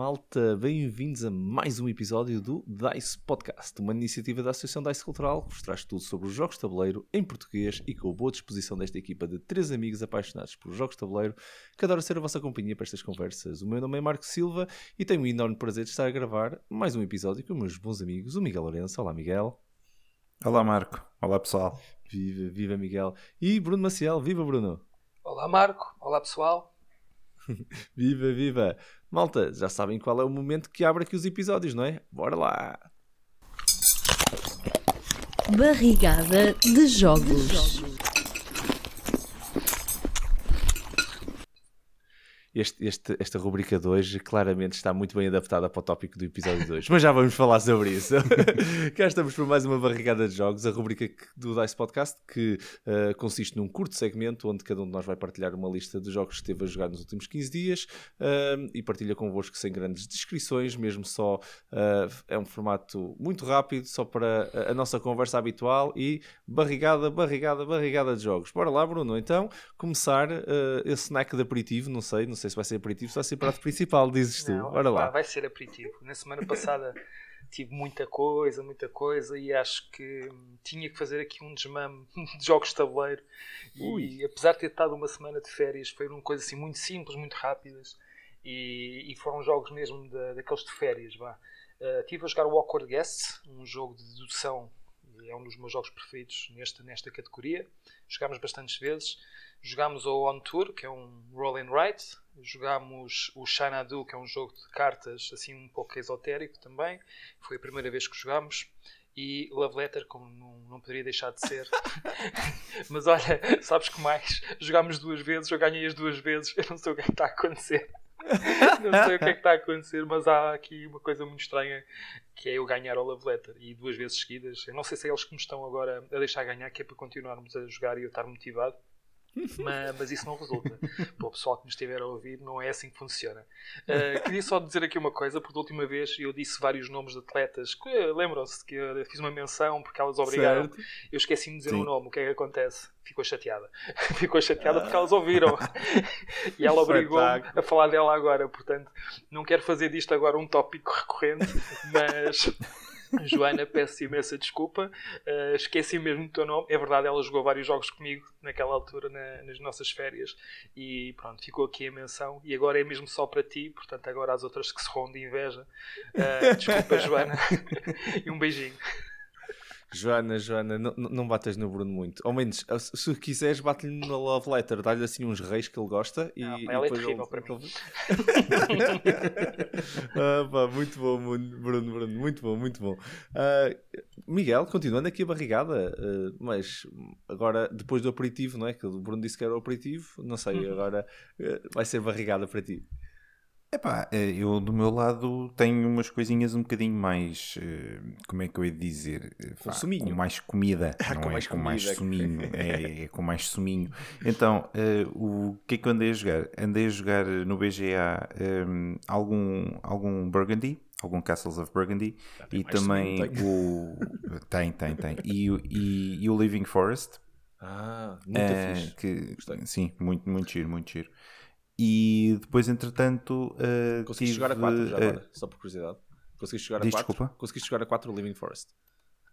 malta, bem-vindos a mais um episódio do DICE Podcast, uma iniciativa da Associação DICE Cultural que vos traz tudo sobre os jogos de tabuleiro em português e com a boa disposição desta equipa de três amigos apaixonados por jogos de tabuleiro que adoram ser a vossa companhia para estas conversas. O meu nome é Marco Silva e tenho o enorme prazer de estar a gravar mais um episódio com meus bons amigos, o Miguel Lourenço. Olá, Miguel. Olá, Marco. Olá, pessoal. Viva, viva, Miguel. E Bruno Maciel. Viva, Bruno. Olá, Marco. Olá, pessoal. viva, viva. Malta, já sabem qual é o momento que abre aqui os episódios, não é? Bora lá! Barrigada de Jogos. Este, este, esta rubrica de hoje claramente está muito bem adaptada para o tópico do episódio de hoje. Mas já vamos falar sobre isso. Cá estamos por mais uma barrigada de jogos, a rubrica do Dice Podcast, que uh, consiste num curto segmento onde cada um de nós vai partilhar uma lista de jogos que esteve a jogar nos últimos 15 dias uh, e partilha convosco sem grandes descrições, mesmo só uh, é um formato muito rápido, só para a, a nossa conversa habitual e barrigada, barrigada, barrigada de jogos. Bora lá, Bruno, então começar esse snack de aperitivo, não sei, não sei sei se vai ser aperitivo, se vai ser prato principal, dizes tu. Não, Ora lá. vai ser aperitivo. Na semana passada tive muita coisa, muita coisa e acho que tinha que fazer aqui um desmame de jogos de tabuleiro. E, apesar de ter estado uma semana de férias, foram coisas assim muito simples, muito rápidas e, e foram jogos mesmo de, daqueles de férias. Vá. Uh, tive a jogar o Awkward Guest, um jogo de dedução é um dos meus jogos preferidos nesta, nesta categoria. Jogámos bastantes vezes. Jogámos o On Tour, que é um roll and write. Jogámos o Xanadu, que é um jogo de cartas assim um pouco esotérico também. Foi a primeira vez que jogámos. E Love Letter, como não, não poderia deixar de ser. Mas olha, sabes que mais? Jogámos duas vezes, eu ganhei as duas vezes, eu não sei o que é que está a acontecer. não sei o que é que está a acontecer, mas há aqui uma coisa muito estranha que é eu ganhar ao Love Letter e duas vezes seguidas. Eu não sei se é eles que me estão agora a deixar ganhar, que é para continuarmos a jogar e eu estar motivado mas, mas, isso não resulta. Para o pessoal que nos estiver a ouvir, não é assim que funciona. Uh, queria só dizer aqui uma coisa, porque da última vez eu disse vários nomes de atletas. Lembram-se que eu fiz uma menção porque elas obrigaram. Certo. Eu esqueci-me de dizer o um nome. O que é que acontece? Ficou chateada. Ficou chateada porque elas ouviram. e ela obrigou-me a falar dela agora. Portanto, não quero fazer disto agora um tópico recorrente, mas. Joana, peço imensa desculpa. Uh, esqueci mesmo do teu nome. É verdade, ela jogou vários jogos comigo naquela altura, na, nas nossas férias. E pronto, ficou aqui a menção. E agora é mesmo só para ti, portanto, agora as outras que se rondem inveja. Uh, desculpa, Joana. e um beijinho. Joana, Joana, não, não batas no Bruno muito. Ao menos, se quiseres, bate-lhe no Love Letter, dá-lhe assim uns reis que ele gosta e, não, e ela é terrível ele... para mim. ah, pá, muito bom, Bruno, Bruno, muito bom, muito bom. Uh, Miguel, continuando aqui a barrigada, uh, mas agora, depois do aperitivo, não é? Que o Bruno disse que era o aperitivo, não sei, uhum. agora uh, vai ser barrigada para ti. Epá, eh, eu do meu lado tenho umas coisinhas um bocadinho mais, eh, como é que eu ia dizer? Eh, com suminho. Com mais comida, ah, não com é mais com comida. mais suminho, é, é, com mais suminho. Então, uh, o que é que eu andei a jogar? Andei a jogar no BGA um, algum, algum Burgundy, algum Castles of Burgundy e também o... tem, tem, tem. E, e, e o Living Forest. Ah, muito uh, fixe. Que, sim, muito, muito giro, muito giro. E depois, entretanto. Uh, Conseguiste tive, jogar a 4 já agora, uh, só por curiosidade. Conseguiste jogar a 4? Desculpa. Conseguiste jogar a 4 Living Forest?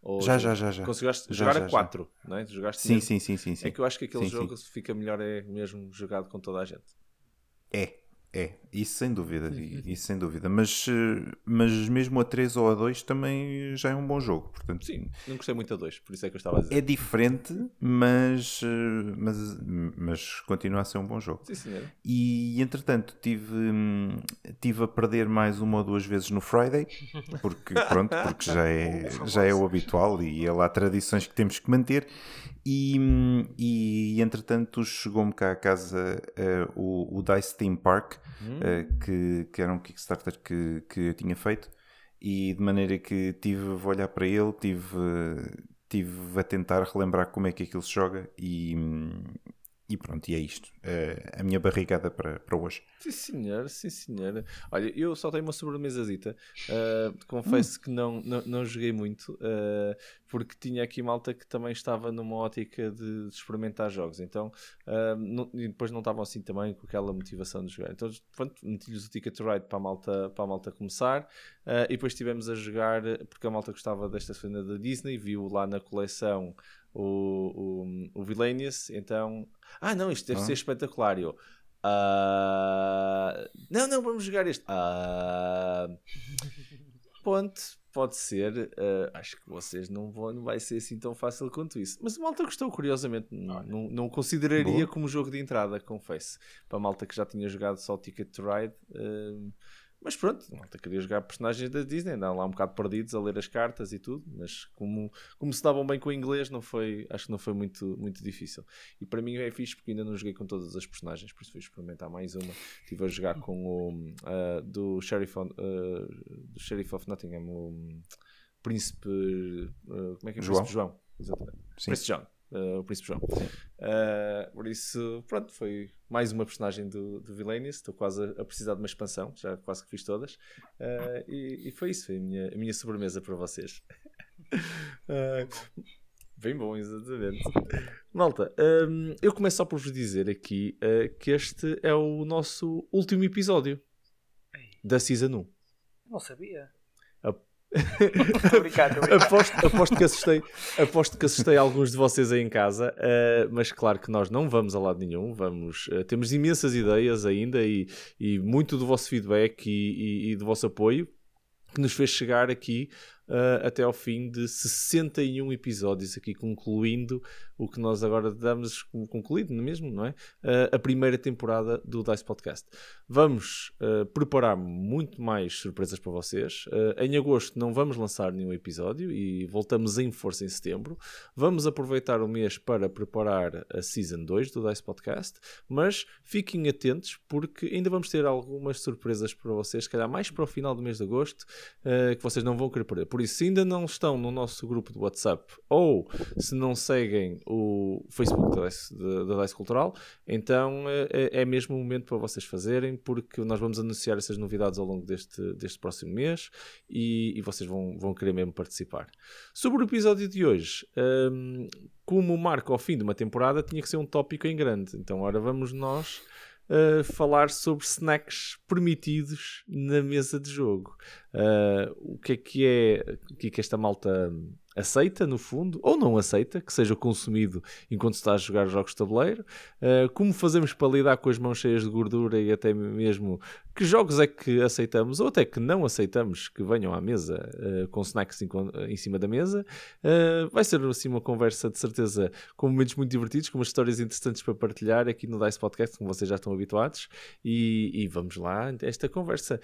Ou já, já, já, já. Conseguiste já, jogar já, a 4, já. não é? Jogaste sim, sim, sim, sim, sim. É que eu acho que aquele sim, jogo sim. fica melhor é mesmo jogado com toda a gente. É, é, isso sem dúvida, isso sem dúvida. Mas, eh, mas mesmo a 3 ou a 2 também já é um bom jogo. Portanto, Sim, não gostei muito a 2, por isso é que eu estava a dizer. É diferente, mas, eh, mas, mas continua a ser um bom jogo. Sim, senhor. E entretanto tive, tive a perder mais uma ou duas vezes no Friday, porque pronto, porque já é, já é o habitual e é lá tradições que temos que manter. E, e entretanto chegou-me cá a casa uh, o, o, Dice Theme Park, hum. uh, que, que era um Kickstarter que, que eu tinha feito, e de maneira que tive a olhar para ele, tive, tive a tentar relembrar como é que aquilo se joga e, e pronto, e é isto. Uh, a minha barrigada para, para hoje. Sim, senhor, sim, senhor. Olha, eu só tenho uma sobremesazita. Uh, confesso hum. que não, não, não joguei muito. Uh, porque tinha aqui malta que também estava numa ótica de, de experimentar jogos, então não, e depois não estavam assim também com aquela motivação de jogar. Então, pronto, meti-lhes o Ticket to Ride para a malta, para a malta começar e depois estivemos a jogar, porque a malta gostava desta cena da Disney, viu lá na coleção o, o, o Villainius, então, ah não, isto deve ah. ser espetacular. Eu, Uh, não, não, vamos jogar este. Uh, ponto, pode ser. Uh, acho que vocês não vão, não vai ser assim tão fácil quanto isso. Mas a malta gostou, curiosamente. Não, não, não consideraria Boa. como jogo de entrada, confesso. Para a malta que já tinha jogado só o Ticket to Ride. Uh, mas pronto, malta queria jogar personagens da Disney, andam lá um bocado perdidos a ler as cartas e tudo, mas como, como se davam bem com o inglês, não foi, acho que não foi muito, muito difícil. E para mim é fixe porque ainda não joguei com todas as personagens, por isso fui experimentar mais uma. Estive a jogar com o uh, do, Sheriff, uh, do Sheriff of Nottingham, o Príncipe. Uh, como é que é? João. Príncipe João, exatamente. Sim. Príncipe João uh, o Príncipe João. Uh, por isso, pronto, foi mais uma personagem do, do Villainius. Estou quase a, a, precisar de uma expansão, já quase que fiz todas. Uh, e, e, foi isso, foi a minha, a minha sobremesa para vocês. Bem bom, exatamente. Malta, um, eu começo só por vos dizer aqui que este é o nosso último episódio da Season 1. Não sabia aposto, aposto, que assustei, que assustei alguns de vocês aí em casa, uh, mas claro que nós não vamos a lado nenhum. Vamos, uh, temos imensas ideias ainda e, e muito do vosso feedback e, e, e do vosso apoio que nos fez chegar aqui uh, até ao fim de 61 episódios, aqui concluindo o que nós agora damos concluído é mesmo, não é? Uh, a primeira temporada do Dice Podcast. Vamos uh, preparar muito mais surpresas para vocês. em agosto não vamos lançar nenhum episódio e voltamos em força em setembro. Vamos aproveitar o mês para preparar a Season 2 do Dice Podcast, mas fiquem atentos porque ainda vamos ter algumas surpresas para vocês, se calhar mais para o final do mês de agosto, que vocês não vão querer perder. Por isso, se ainda não estão no nosso grupo de WhatsApp ou se não seguem o Facebook da Dice, da Dice Cultural, então é, é mesmo o momento para vocês fazerem, porque nós vamos anunciar essas novidades ao longo deste, deste próximo mês e, e vocês vão, vão querer mesmo participar. Sobre o episódio de hoje, um, como marca ao fim de uma temporada, tinha que ser um tópico em grande. Então, ora vamos nós uh, falar sobre snacks permitidos na mesa de jogo. Uh, o que é que é, o que é que esta malta aceita, no fundo, ou não aceita, que seja consumido enquanto está a jogar jogos de tabuleiro, uh, como fazemos para lidar com as mãos cheias de gordura e até mesmo que jogos é que aceitamos ou até que não aceitamos que venham à mesa uh, com snacks em, em, cima da mesa. Uh, vai ser assim uma conversa de certeza com momentos muito divertidos, com umas histórias interessantes para partilhar aqui no Dice Podcast, como vocês já estão habituados, e, e vamos lá, esta conversa.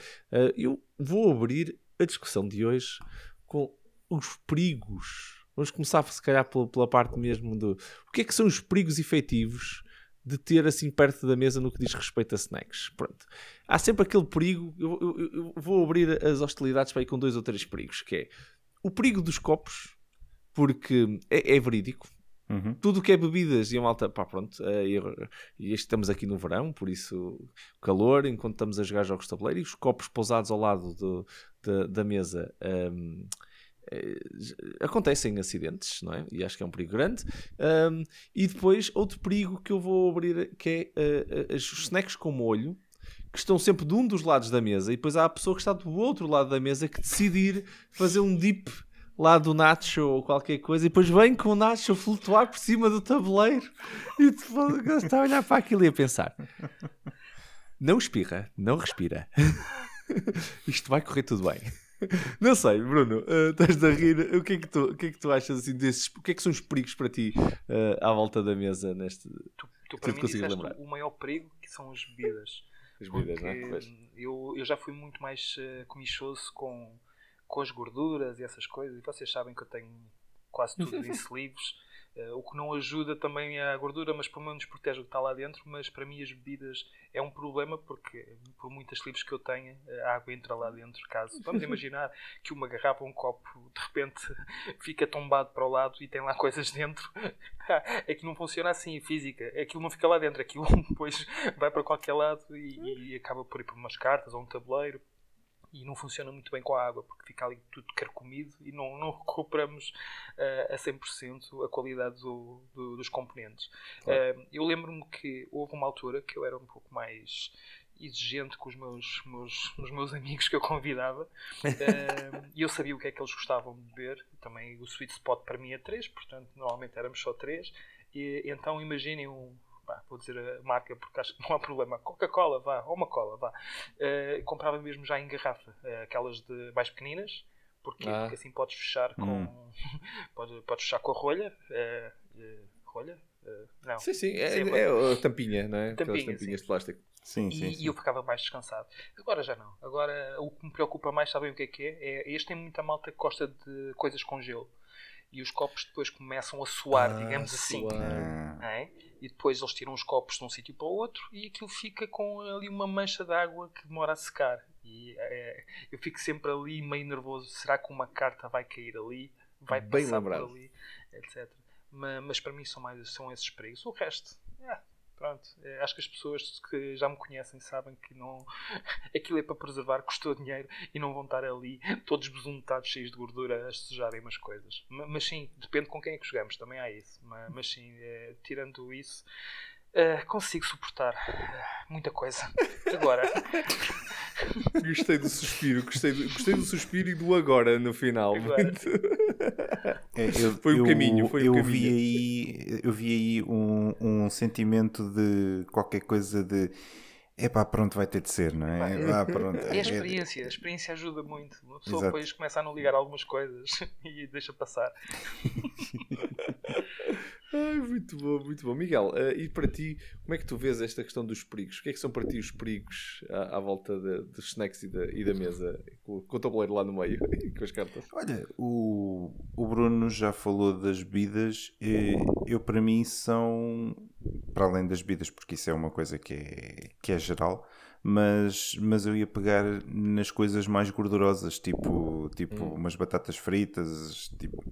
eu vou abrir a discussão de hoje com os perigos. Vamos começar, se calhar, pela, pela, parte mesmo do. O que é que são os perigos efetivos de ter assim perto da mesa no que diz respeito a snacks? Pronto. Há sempre aquele perigo. Eu, eu, eu vou abrir as hostilidades para ir com dois ou três perigos, que é o perigo dos copos, porque é, é verídico. Uhum. Tudo o que é bebidas e a malta, pá, pronto, uh, e, estamos aqui no verão, por isso calor, enquanto estamos a jogar jogos de tabuleiro, e os copos pousados ao lado do, de, da mesa. Um, eh, acontecem acidentes, não é? E acho que é um perigo grande. Um, e depois, outro perigo que eu vou abrir, que é uh, os snacks com molho, que estão sempre de um dos lados da mesa, e depois há a pessoa que está do outro lado da mesa que decidir fazer um dip lá do nacho ou qualquer coisa, e depois vem com o nacho flutuar por cima do tabuleiro, e tu está a olhar para aquilo e a pensar: não espirra, não respira. Isto vai correr tudo bem. Não sei, Bruno, uh, estás a rir. O que, é que tu, o que é que tu achas assim desses? O que é que são os perigos para ti uh, à volta da mesa neste. Tu, tu para mim lembrar? o maior perigo que são as bebidas. As bebidas, não é? Eu, eu já fui muito mais uh, comichoso com, com as gorduras e essas coisas. E vocês sabem que eu tenho quase tudo isso livres. Uh, o que não ajuda também a gordura, mas pelo menos protege o que está lá dentro. Mas para mim, as bebidas é um problema porque, por muitas livros que eu tenha, a água entra lá dentro. Caso vamos imaginar que uma garrafa, um copo, de repente fica tombado para o lado e tem lá coisas dentro. é que não funciona assim, física. Aquilo não fica lá dentro, aquilo depois vai para qualquer lado e, e acaba por ir por umas cartas ou um tabuleiro e não funciona muito bem com a água, porque fica ali tudo carcomido e não, não recuperamos uh, a 100% a qualidade do, do, dos componentes. Claro. Uh, eu lembro-me que houve uma altura que eu era um pouco mais exigente com os meus, meus, os meus amigos que eu convidava uh, e eu sabia o que é que eles gostavam de beber. Também o sweet spot para mim é 3, portanto, normalmente éramos só 3. E, então imaginem um, vou dizer a marca porque acho que não há problema. Coca-Cola, vá, ou uma cola, vá. Uh, comprava mesmo já em garrafa, uh, aquelas de mais pequeninas. Porquê? Ah. Porque assim podes fechar com. Hum. podes, podes fechar com a rolha. Uh, rolha? não. Sim, sim, é, é, a tampinha, não é? Tampinha, Aquelas tampinhas sim. de plástico. Sim, sim, e, sim. e, eu ficava mais descansado. Agora já não. Agora o que me preocupa mais, sabem o que é que é? é este tem muita malta que gosta de coisas com gelo e os copos depois começam a suar, ah, digamos assim. É? E depois eles tiram os copos de um sítio para o outro e aquilo fica com ali uma mancha de água que demora a secar. E é, eu fico sempre ali meio nervoso. Será que uma carta vai cair ali? Vai Bem passar lembrado. por ali? Etc. Mas, mas, para mim são, mais, são esses perigos. O resto, é, Pronto, é, acho que as pessoas que já me conhecem sabem que não aquilo é para preservar, custou dinheiro e não vão estar ali todos besuntados, cheios de gordura a sujarem umas coisas. Mas, sim, depende com quem é que jogamos, também há isso. Mas, mas sim, é, tirando isso, é, consigo suportar é, muita coisa. Agora. gostei do suspiro, gostei do, gostei do suspiro e do agora no final. Agora. É, eu, foi o caminho, foi eu o caminho. Vi aí, eu vi aí um, um sentimento de qualquer coisa de é pá, pronto, vai ter de ser, não é? É, ah, pronto. é a experiência, a experiência ajuda muito. Uma pessoa Exato. depois começa a não ligar algumas coisas e deixa passar. Ai, muito bom, muito bom. Miguel, uh, e para ti, como é que tu vês esta questão dos perigos? O que é que são para ti os perigos à, à volta dos snacks e da, e da mesa, com, com, o tabuleiro lá no meio e com as cartas? Olha, o, o Bruno já falou das bebidas. Eu, para mim, são, para além das bebidas, porque isso é uma coisa que é, que é geral, mas, mas eu ia pegar nas coisas mais gordurosas, tipo, tipo hum. umas batatas fritas, tipo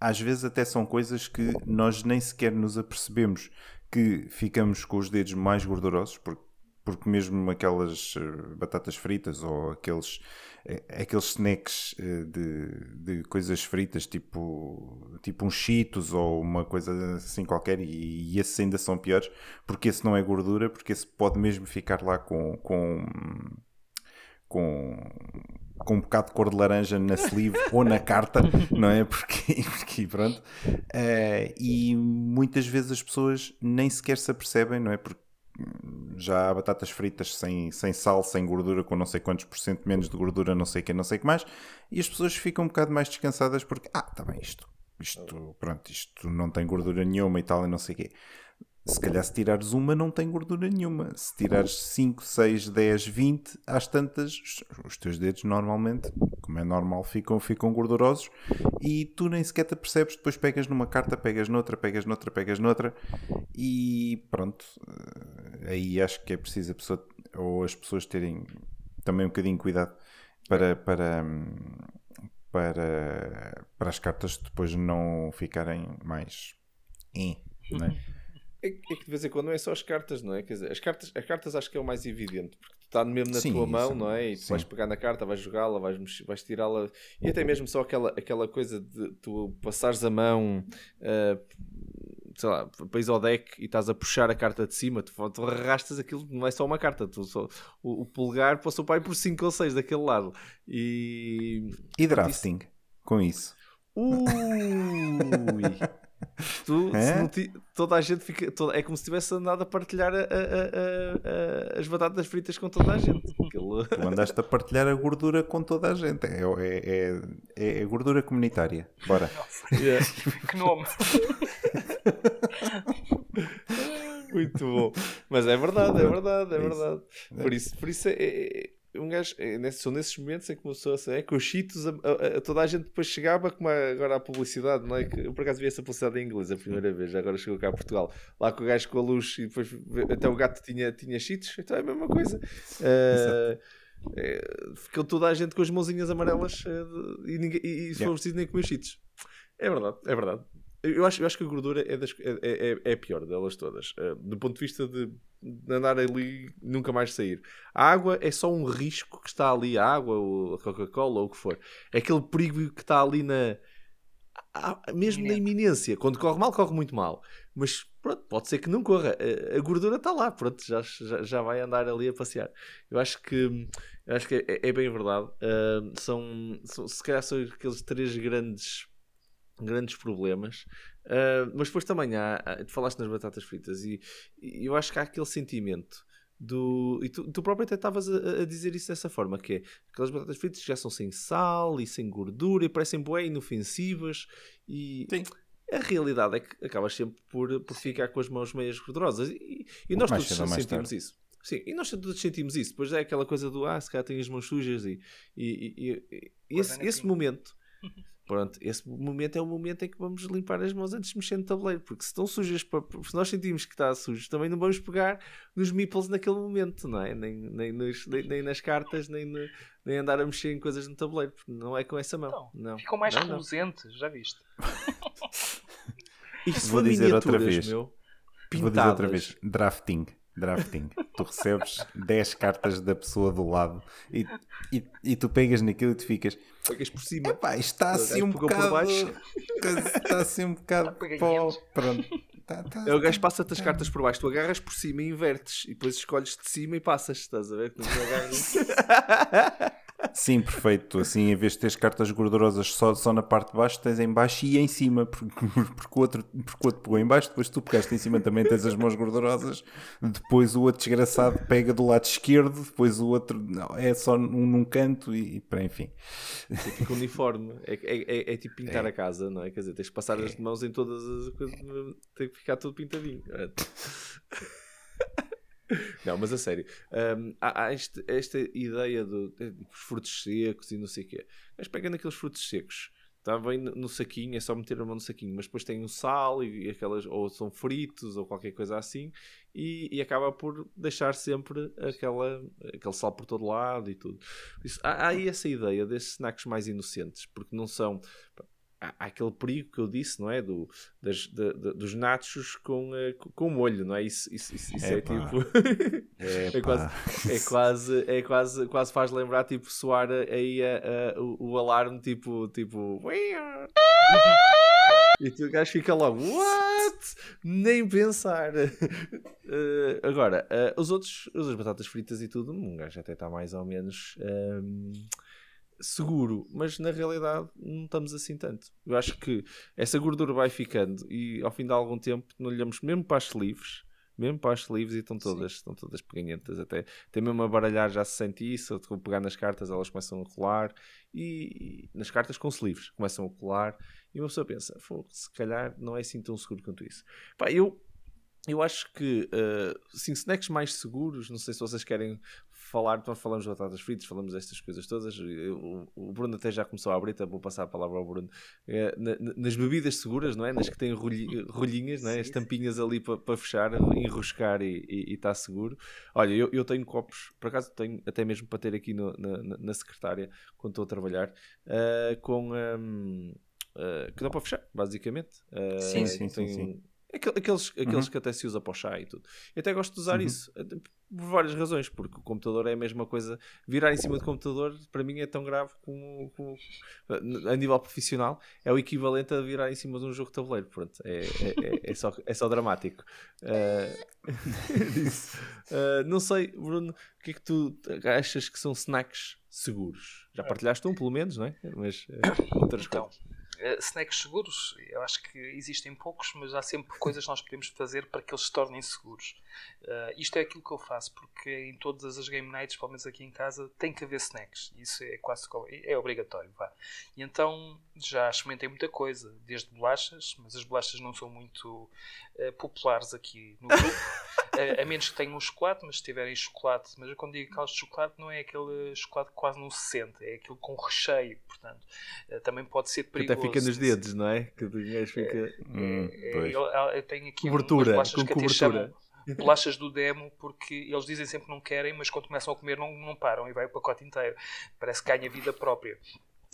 às vezes até são coisas que nós nem sequer nos apercebemos que ficamos com os dedos mais gordurosos, porque, porque mesmo aquelas eh, batatas fritas ou aqueles, eh, aqueles snacks eh, de, de coisas fritas, tipo, tipo uns cheetos ou uma coisa assim qualquer, e, e esses ainda são piores, porque esse não é gordura, porque esse pode mesmo ficar lá com, com com, com um bocado de cor de laranja na sleeve ou na carta, não é? Porque, porque pronto. Uh, e muitas vezes as pessoas nem sequer se apercebem, não é? Porque já há batatas fritas sem, sem sal, sem gordura, com não sei quantos por cento menos de gordura, não sei o que, não sei o que mais, e as pessoas ficam um bocado mais descansadas porque, ah, está bem, isto, isto, pronto, isto não tem gordura nenhuma e tal, e não sei o quê. Se calhar se tirares uma não tem gordura nenhuma. Se tirares 5, 6, 10, 20, às tantas, os teus dedos normalmente, como é normal, ficam, ficam gordurosos e tu nem sequer te percebes. Depois pegas numa carta, pegas noutra, pegas noutra, pegas noutra e pronto. Eh, aí acho que é preciso a pessoa, ou as pessoas terem também um bocadinho de cuidado para, para, para, para as cartas depois não ficarem mais. Não é? É, é que de vez em quando não é só as cartas, não é? Quer dizer, as cartas, as cartas acho que é o mais evidente, porque está mesmo na sim, tua mão, sim, não é? E tu sim. vais pegar na carta, vais jogá-la, vais, vais tirá-la, e até mesmo só aquela, aquela coisa de tu passares a mão, uh, sei lá, país ao deck e estás a puxar a carta de cima, tu, tu arrastas aquilo, não é só uma carta, tu só, o, o polegar passou para aí por 5 ou 6 daquele lado. E. E drafting, com isso. Ui! Tu, é? Ti, toda a gente fica. Toda, é como se tivesse andado a partilhar a, a, a, as batatas fritas com toda a gente. Aquilo... Tu andaste a partilhar a gordura com toda a gente. É, é, é, é gordura comunitária. Bora. Yeah. que nome! Muito bom. Mas é verdade, é verdade, é verdade. Por isso, por isso é, é um gajo, é, são nesses momentos em que começou a ser, é, com os cheetos, a, a, a, toda a gente depois chegava, como agora a publicidade, não é? Que, eu por acaso vi essa publicidade em inglês a primeira vez, agora chegou cá a Portugal, lá com o gajo com a luz e depois até o gato tinha, tinha cheetos, então é a mesma coisa. Uh, é, ficou toda a gente com as mãozinhas amarelas uh, e, ninguém, e, e se for preciso nem comer cheetos. É verdade, é verdade. Eu acho, eu acho que a gordura é, das, é, é, é a pior delas todas. Uh, do ponto de vista de andar ali nunca mais sair. A água é só um risco que está ali, a água, ou a Coca-Cola, ou o que for. É aquele perigo que está ali na. Mesmo na iminência. Quando corre mal, corre muito mal. Mas pronto, pode ser que não corra. A, gordura está lá, pronto, já, já, já, vai andar ali a passear. Eu acho que, eu acho que é, é bem verdade. Uh, são, são, se calhar são aqueles três grandes grandes problemas. Uh, mas depois também há, tu falaste nas batatas fritas e, e, eu acho que há aquele sentimento do. E tu, tu próprio até estavas a, a, dizer isso dessa forma: que é aquelas batatas fritas que já são sem sal e sem gordura e parecem bem inofensivas e. Sim. A realidade é que acabas sempre por, por ficar com as mãos meias gordurosas e, e nós todos sentimos tarde. isso. Sim, e nós todos sentimos isso. Depois é aquela coisa do ah, se calhar tenho as mãos sujas e, e, e, e esse, esse momento Pronto, esse momento é o momento em que vamos limpar as mãos antes de mexer no tabuleiro, porque se estão sujas, se nós sentimos que está sujo, também não vamos pegar nos meeples naquele momento, não é? Nem, nem, nos, nem, nem nas cartas, nem, no, nem andar a mexer em coisas no tabuleiro, não é com essa mão. Não, não. Ficam mais não, reluzentes, já viste? Isso Vou dizer outra vez. Meu, Vou dizer outra vez: drafting drafting. Tu recebes 10 cartas da pessoa do lado e, e, e tu pegas naquilo e tu ficas. Pegas por cima. Epá, está assim um bocado. baixo. Está assim um bocado. Pó, pronto. Tá, tá, é o gajo passa-te as cartas por baixo, tu agarras por cima e invertes e depois escolhes de cima e passas, estás a ver? Que não agarras. Sim, perfeito. Assim, em vez de teres cartas gordurosas só, só na parte de baixo, tens em baixo e em cima, porque, porque, o outro, porque o outro pegou em baixo, depois tu pegaste em cima também tens as mãos gordurosas, depois o outro desgraçado pega do lado esquerdo, depois o outro não, é só num, num canto e, e para enfim. Fica uniforme, é, é, é, é tipo pintar é. a casa, não é? Quer dizer, tens que passar as é. mãos em todas as coisas, tem que ficar tudo pintadinho. Não, mas a sério, um, há, há este, esta ideia dos frutos secos e não sei o quê. Mas pega naqueles frutos secos, está bem no saquinho, é só meter a mão no saquinho, mas depois tem o sal e, e aquelas, ou são fritos ou qualquer coisa assim, e, e, acaba por deixar sempre aquela, aquele sal por todo lado e tudo. Isso, há, há aí essa ideia desses snacks mais inocentes, porque não são há, aquele perigo que eu disse, não é? Do, das, de, de, dos nachos com, uh, com molho, não é? Isso, isso, isso, isso é, tipo. é, quase, é quase, é quase, quase faz lembrar, tipo, soar aí a, a, o, o, alarme, tipo. tipo... E tu gajo fica logo, what? Nem pensar. Uh, agora, uh, os outros, as batatas fritas e tudo, um gajo até está mais ou menos. Um, ehm, seguro, mas na realidade não estamos assim tanto. Eu acho que essa gordura vai ficando e ao fim de algum tempo não olhamos mesmo para as livres, mesmo para as sleeves e estão todas, estão todas peganhentas até. Até mesmo a baralhar já se sente isso, vou pegar nas cartas elas começam a colar e, e nas cartas com sleeves começam a colar e uma pessoa pensa, se calhar não é assim tão seguro quanto isso. Pá, eu eu acho que uh, sim, snacks mais seguros, não sei se vocês querem falar, nós falamos de batatas fritas, falamos destas coisas todas. Eu, o Bruno até já começou a abrir, então vou passar a palavra ao Bruno. É, na, nas bebidas seguras, não é? Nas que têm rolhinhas, não é? As tampinhas ali para pa fechar, enroscar e está seguro. Olha, eu, eu tenho copos, por acaso tenho até mesmo para ter aqui no, na, na, secretária, quando estou a trabalhar, uh, com. Um, uh, que dá para fechar, basicamente. Uh, sim, sim, sim, sim. Aqueles, aqueles uhum. que até se usa para o chá e tudo. Eu até gosto de usar uhum. isso por várias razões, porque o computador é a mesma coisa. Virar em cima do computador, para mim, é tão grave como, como a nível profissional, é o equivalente a virar em cima de um jogo de tabuleiro. Pronto, é, é, é, é só, é só dramático. Uh, uh, não sei, Bruno, o que é que tu achas que são snacks seguros? Já partilhaste um, pelo menos, não é? Mas uh, outras então, coisas. Uh, snacks seguros, eu acho que existem poucos, mas há sempre coisas que nós podemos fazer para que eles se tornem seguros. Uh, isto é aquilo que eu faço, porque em todas as game nights, pelo menos aqui em casa, tem que haver snacks. Isso é quase é obrigatório. Vá. E então já experimentei muita coisa, desde bolachas, mas as bolachas não são muito uh, populares aqui no grupo. a, a, menos que tenham um chocolate, mas se tiverem chocolate, mas eu quando digo caldo de chocolate não é aquele chocolate que quase não se sente, é aquilo com recheio, portanto, uh, também pode ser perigoso. Até fica nos dedos, não é? Que o gajo fica. É, hum, eu, eu, tenho aqui cobertura, umas com que cobertura. Chamam, bolachas do demo, porque eles dizem sempre que não querem, mas quando começam a comer não, não param e vai o pacote inteiro. Parece que ganha vida própria.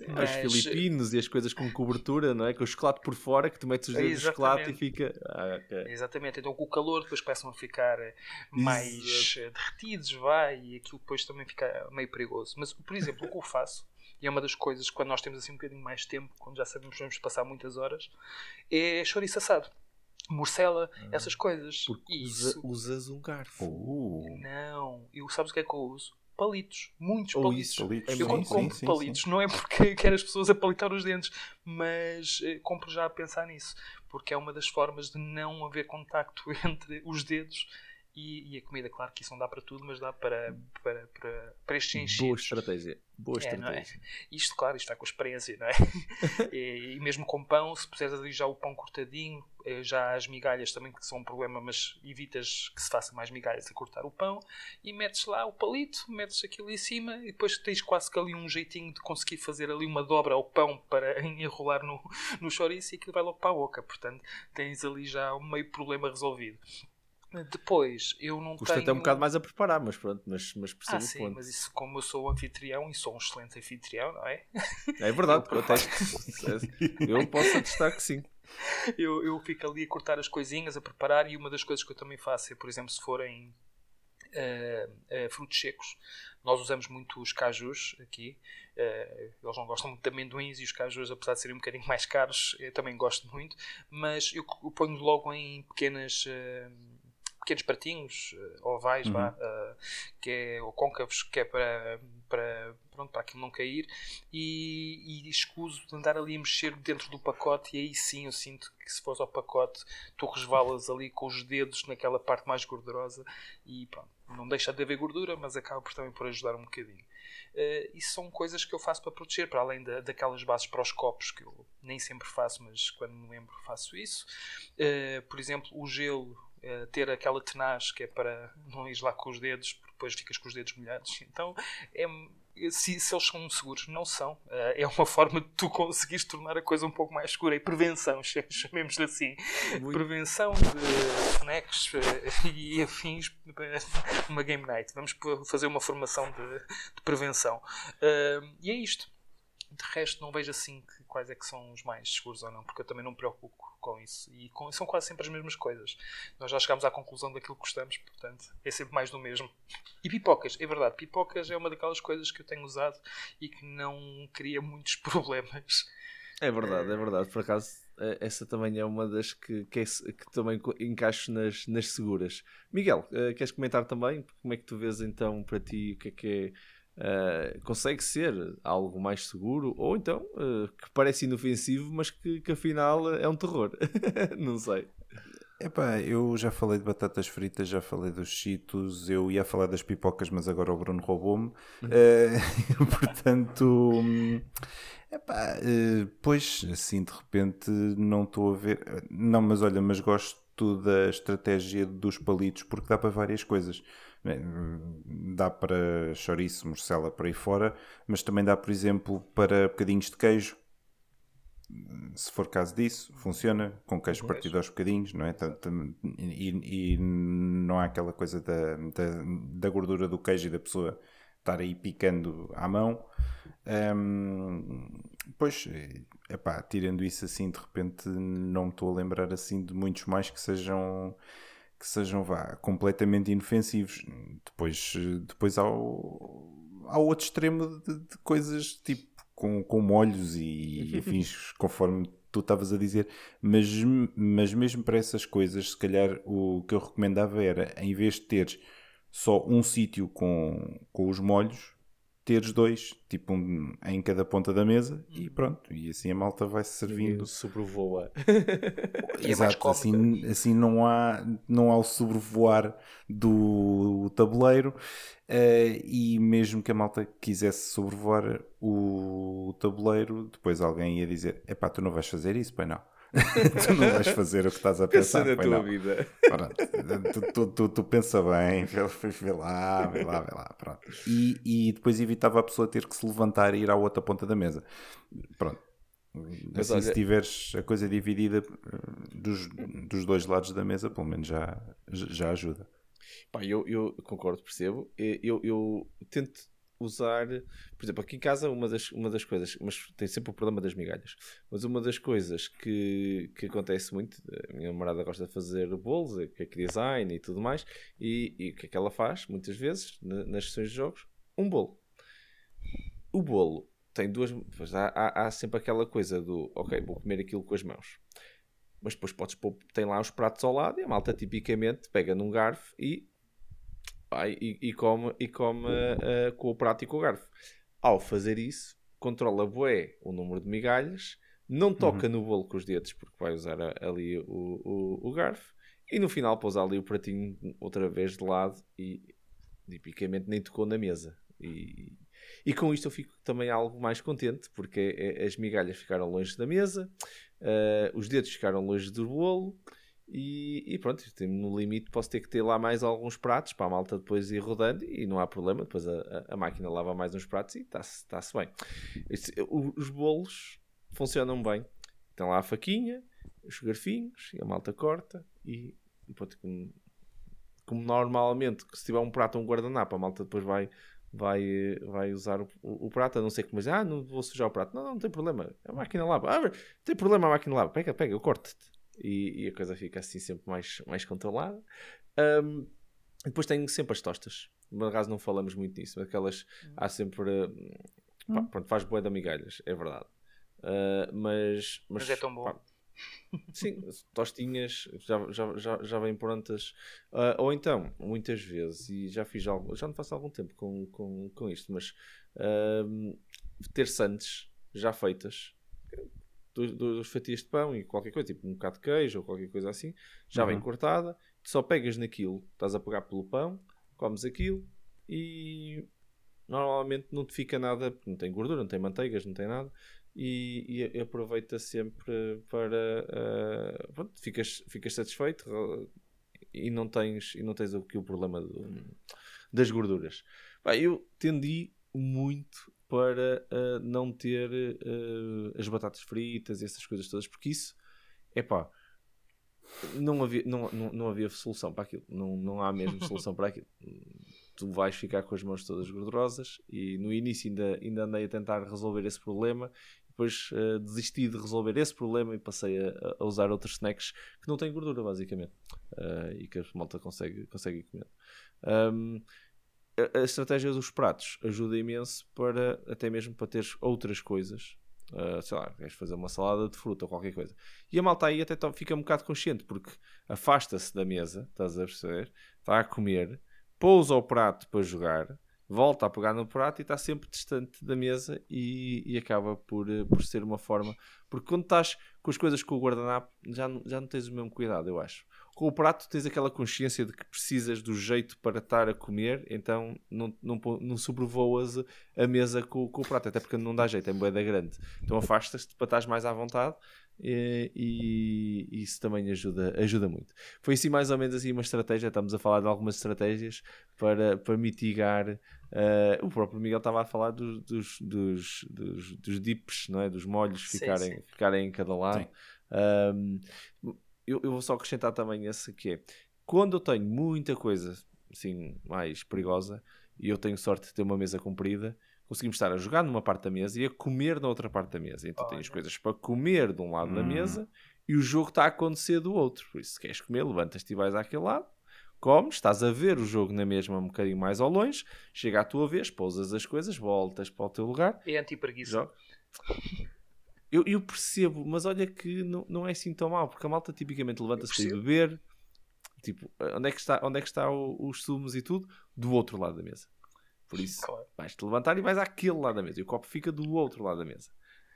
Mas... Os filipinos e as coisas com cobertura, não é? Com o chocolate por fora, que tu metes os dedos no chocolate e fica. Ah, okay. Exatamente, então com o calor depois começam a ficar mais Exato. derretidos, vai, e aquilo depois também fica meio perigoso. Mas, por exemplo, o que eu faço e é uma das coisas quando nós temos assim um bocadinho mais tempo, quando já sabemos que vamos passar muitas horas, é chouriço assado. Morcela, ah, essas coisas. Porque Isso... usas um garfo. Uh. Não, eu sabes o que é que eu uso? Palitos, muitos Ou palitos. Isso, palitos. Eu quando compro sim, palitos, sim. não é porque quero as pessoas a palitar os dentes, mas eh, compro já a pensar nisso, porque é uma das formas de não haver contacto entre os dedos e, e, a comida, claro que isso não dá para tudo, mas dá para, para, para, para estes enchidos. Boa estratégia. Boa é, é? Isto, claro, isto está com experiência, não é? e, e, mesmo com pão, se puseres ali já o pão cortadinho, eh, já as migalhas também que são um problema, mas evitas que se faça mais migalhas a cortar o pão e metes lá o palito, metes aquilo em cima e depois tens quase que ali um jeitinho de conseguir fazer ali uma dobra ao pão para enrolar no, no chouriço e aquilo vai logo para a boca. Portanto, tens ali já um meio problema resolvido. Depois, eu não Custa tenho... até um bocado mais a preparar, mas pronto, mas, mas percebo ah, sim, ponto. mas isso como eu sou anfitrião e sou um excelente anfitrião, não é? É verdade, eu, eu posso atestar que sim. Eu, eu fico ali a cortar as coisinhas, a preparar, e uma das coisas que eu também faço é, por exemplo, se forem uh, uh, frutos secos, nós usamos muito os cajus aqui. Uh, eles não gostam muito de amendoins e os cajus, apesar de serem um bocadinho mais caros, eu também gosto muito. Mas eu, eu ponho logo em pequenas pequenos pratinhos uh, ovais, uhum. vá, uh, que é, ou côncavos, que é para, para, pronto, para aquilo não cair, e, e escuso de andar ali a mexer dentro do pacote, e aí sim eu sinto que se fores ao pacote, tu resvalas ali com os dedos naquela parte mais gordurosa, e pronto, não deixa de haver gordura, mas acaba por também por ajudar um bocadinho. Uh, isso são coisas que eu faço para proteger, para além da, daquelas bases para os copos, que eu nem sempre faço, mas quando me lembro faço isso. Uh, por exemplo, o gelo uh, ter aquela tenaz que é para não ir lá com os dedos, porque depois ficas com os dedos molhados. Então, é, se, se, eles são seguros, não são. Uh, é uma forma de tu conseguires tornar a coisa um pouco mais segura. E prevenção, chamemos-lhe assim. Muito. Prevenção de snacks uh, e afins numa game night. Vamos fazer uma formação de, de prevenção. Uh, e é isto. De resto, não vejo assim que, quais é que são os mais seguros ou não, porque eu também não me preocupo com isso. E com, são quase sempre as mesmas coisas. Nós já chegámos à conclusão daquilo que gostamos, portanto, é sempre mais do mesmo. E pipocas, é verdade, pipocas é uma daquelas coisas que eu tenho usado e que não cria muitos problemas. É verdade, é verdade. Por acaso, é, essa também é uma das que, que, é, que também encaixo nas, nas seguras. Miguel, uh, queres comentar também? Como é que tu vês então para ti o que é que é Uh, consegue ser algo mais seguro, ou então uh, que parece inofensivo, mas que, que afinal é um terror. não sei. Epá, eu já falei de batatas fritas, já falei dos cheetos, eu ia falar das pipocas, mas agora o Bruno roubou-me. Uh, portanto, epá, pois assim de repente não estou a ver. Não, mas olha, mas gosto da estratégia dos palitos porque dá para várias coisas. Dá para chouriço, morcela por aí fora, mas também dá, por exemplo, para bocadinhos de queijo. Se for caso disso, funciona com queijo partido aos bocadinhos, não é? E, e não há aquela coisa da, da, da, gordura do queijo e da pessoa estar aí picando à mão. Um, pois, epá, tirando isso assim, de repente não me estou a lembrar assim de muitos mais que sejam que sejam vá, completamente inofensivos. Depois, depois há, o, há o outro extremo de, de coisas tipo com, com molhos e afins, conforme tu estavas a dizer, mas, mas mesmo para essas coisas, se calhar o que eu recomendava era, em vez de teres só um sítio com, com os molhos, teres dois, tipo um em cada ponta da mesa e uhum. pronto, e assim a malta vai se servindo. Sobrevoa. É Exato, assim, assim não há, não há o sobrevoar do tabuleiro uh, e mesmo que a malta quisesse sobrevoar o tabuleiro, depois alguém ia dizer: Epá, tu não vais fazer isso, pai não. tu não vais fazer o que estás a pensar. na tua não. vida. Pronto, tu, tu, tu, tu, pensa bem, vê, lá, vê lá, vê lá. Pronto. E, e depois evitava a pessoa ter que se levantar e ir à outra ponta da mesa. Pronto. Mas assim, olha... se tiveres a coisa dividida eh, dos, dos dois lados da mesa, pelo menos já, já ajuda. Pá, eu, eu concordo, percebo. Eu, eu tento usar, por exemplo, aqui em casa uma das, uma das coisas, mas tem sempre o problema das migalhas, mas uma das coisas que, que acontece muito, a minha namorada gosta de fazer bolos, é que é design e tudo mais, e, o que é que ela faz, muitas vezes, nas sessões de jogos? Um bolo. O bolo tem duas, há, há, há sempre aquela coisa do, ok, vou comer aquilo com as mãos mas depois podes pôr, tem lá os pratos ao lado e a malta tipicamente pega num garfo e vai e, e come, e come uh, com o prato e com o garfo. Ao fazer isso, controla bué o número de migalhas, não toca uhum. no bolo com os dedos porque vai usar ali o, o, o, garfo e no final pôs ali o pratinho outra vez de lado e tipicamente nem tocou na mesa. E, e com isto eu fico também algo mais contente, porque é, as migalhas ficaram longe da mesa, uh, os dedos ficaram longe do bolo, e, e pronto, no limite posso ter que ter lá mais alguns pratos para a malta depois ir rodando e não há problema, depois a, a máquina lava mais uns pratos e está-se tá bem. Este, os bolos funcionam bem. Tem lá a faquinha, os garfinhos, e a malta corta e, e pronto, como, como, normalmente, se tiver um prato ou um guardanapo, a malta depois vai, vai, vai usar o, o, o, prato, a não ser que mas ah, não vou sujar o prato. Não, não, não tem problema, a máquina lava. Ah, tem problema a máquina lava, pega, pega, eu corto-te e, e, a coisa fica assim sempre mais, mais controlada. Um, depois tenho sempre as tostas. Por acaso não falamos muito nisso, mas aquelas hum. há sempre. Pá, hum. pronto, faz boa de migalhas, é verdade. Uh, mas, mas, mas, é tão bom. Pá, sim, tostinhas já, já, já, já vêm prontas. Uh, ou então, muitas vezes, e já fiz algo, já não faço algum tempo com, com, com isto, mas uh, ter sandes já feitas duas, duas fatias de pão e qualquer coisa, tipo um bocado de queijo ou qualquer coisa assim, já uhum. vem cortada, tu só pegas naquilo, estás a pegar pelo pão, comes aquilo e normalmente não te fica nada, não tem gordura, não tem manteigas, não tem nada. E, e aproveita sempre para uh, pronto, ficas, ficas satisfeito uh, e não tens e não tens aqui o problema do, das gorduras. Bem, eu tendi muito para uh, não ter uh, as batatas fritas e essas coisas todas, porque isso, é pá, não havia, não, não, não havia solução para aquilo, não, não há mesmo solução para aquilo. Tu vais ficar com as mãos todas gordurosas e no início ainda, ainda andei a tentar resolver esse problema, depois uh, desisti de resolver esse problema e passei a, a, usar outros snacks que não têm gordura, basicamente, e que a malta consegue, consegue comer. Um, a, estratégia dos pratos ajuda imenso para até mesmo para teres outras coisas. Uh, sei lá, queres fazer uma salada de fruta ou qualquer coisa. E a malta aí até fica um bocado consciente porque afasta-se da mesa, estás a perceber? Está a comer, pousa o prato para jogar, volta a pegar no prato e está sempre distante da mesa e, e acaba por, eh, por ser uma forma. Porque quando estás com as coisas com o guardanapo, já, já não tens o mesmo cuidado, eu acho com o prato tens aquela consciência de que precisas do jeito para estar a comer, então não, não, não sobrevoas a mesa com, com o prato, até porque não dá jeito, é moeda grande. Então afastas-te para estar mais à vontade e, e, isso também ajuda, ajuda muito. Foi assim mais ou menos assim uma estratégia, estamos a falar de algumas estratégias para, para mitigar. Uh, o próprio Miguel estava a falar dos, dos, dos, dos, dos dips, não é? dos molhos ficarem, sim, sim. ficarem em cada lado. Um, eu, eu, vou só acrescentar também esse que é quando eu tenho muita coisa assim mais perigosa e eu tenho sorte de ter uma mesa comprida, conseguimos estar a jogar numa parte da mesa e a comer na outra parte da mesa. Então oh, tens coisas para comer de um lado hum. da mesa e o jogo está a acontecer do outro. Por isso, se queres comer, levantas-te e vais àquele lado, comes, estás a ver o jogo na mesma um bocadinho mais ao longe, chega à tua vez, pousas as coisas, voltas para o teu lugar. É anti-preguiça. Eu, eu, percebo, mas olha que não, não é assim tão mal, porque a malta tipicamente levanta-se para beber. Tipo, onde é que está, onde é que está o, os sumos e tudo? Do outro lado da mesa. Por isso, claro. vais-te levantar e vais àquele lado da mesa. E o copo fica do outro lado da mesa.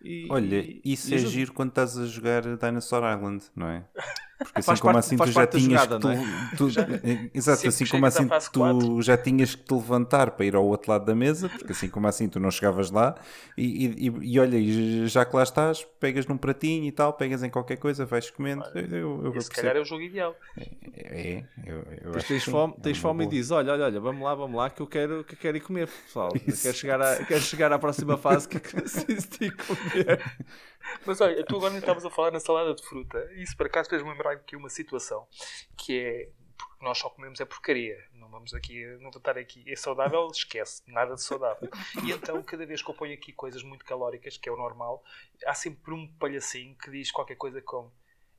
E, Olha, isso e é giro quando estás a jogar Dinosaur Island, não é? Porque assim como assim tu já tinhas jogada, que é? tu, já, exato, assim como assim tu já tinhas que te levantar para ir ao outro lado da mesa, porque assim como assim tu não chegavas lá e, e, e olha, já que lá estás, pegas num pratinho e tal, pegas em qualquer coisa, vais comendo. eu, eu, eu se calhar é o jogo ideal. É, é eu, eu acho tens fome, é tens fome e dizes: olha, olha, olha, vamos lá, vamos lá, que eu quero, que eu quero ir comer, pessoal. Quero chegar, a, quero chegar à próxima fase que preciso de ir comer. Mas olha, tu agora estavas a falar na salada de fruta, isso por acaso fez-me lembrar aqui uma situação que é porque nós só comemos a porcaria. Não vamos aqui, não vou estar aqui. É saudável, esquece, nada de saudável. E então, cada vez que eu ponho aqui coisas muito calóricas, que é o normal, há sempre um palhacinho que diz qualquer coisa como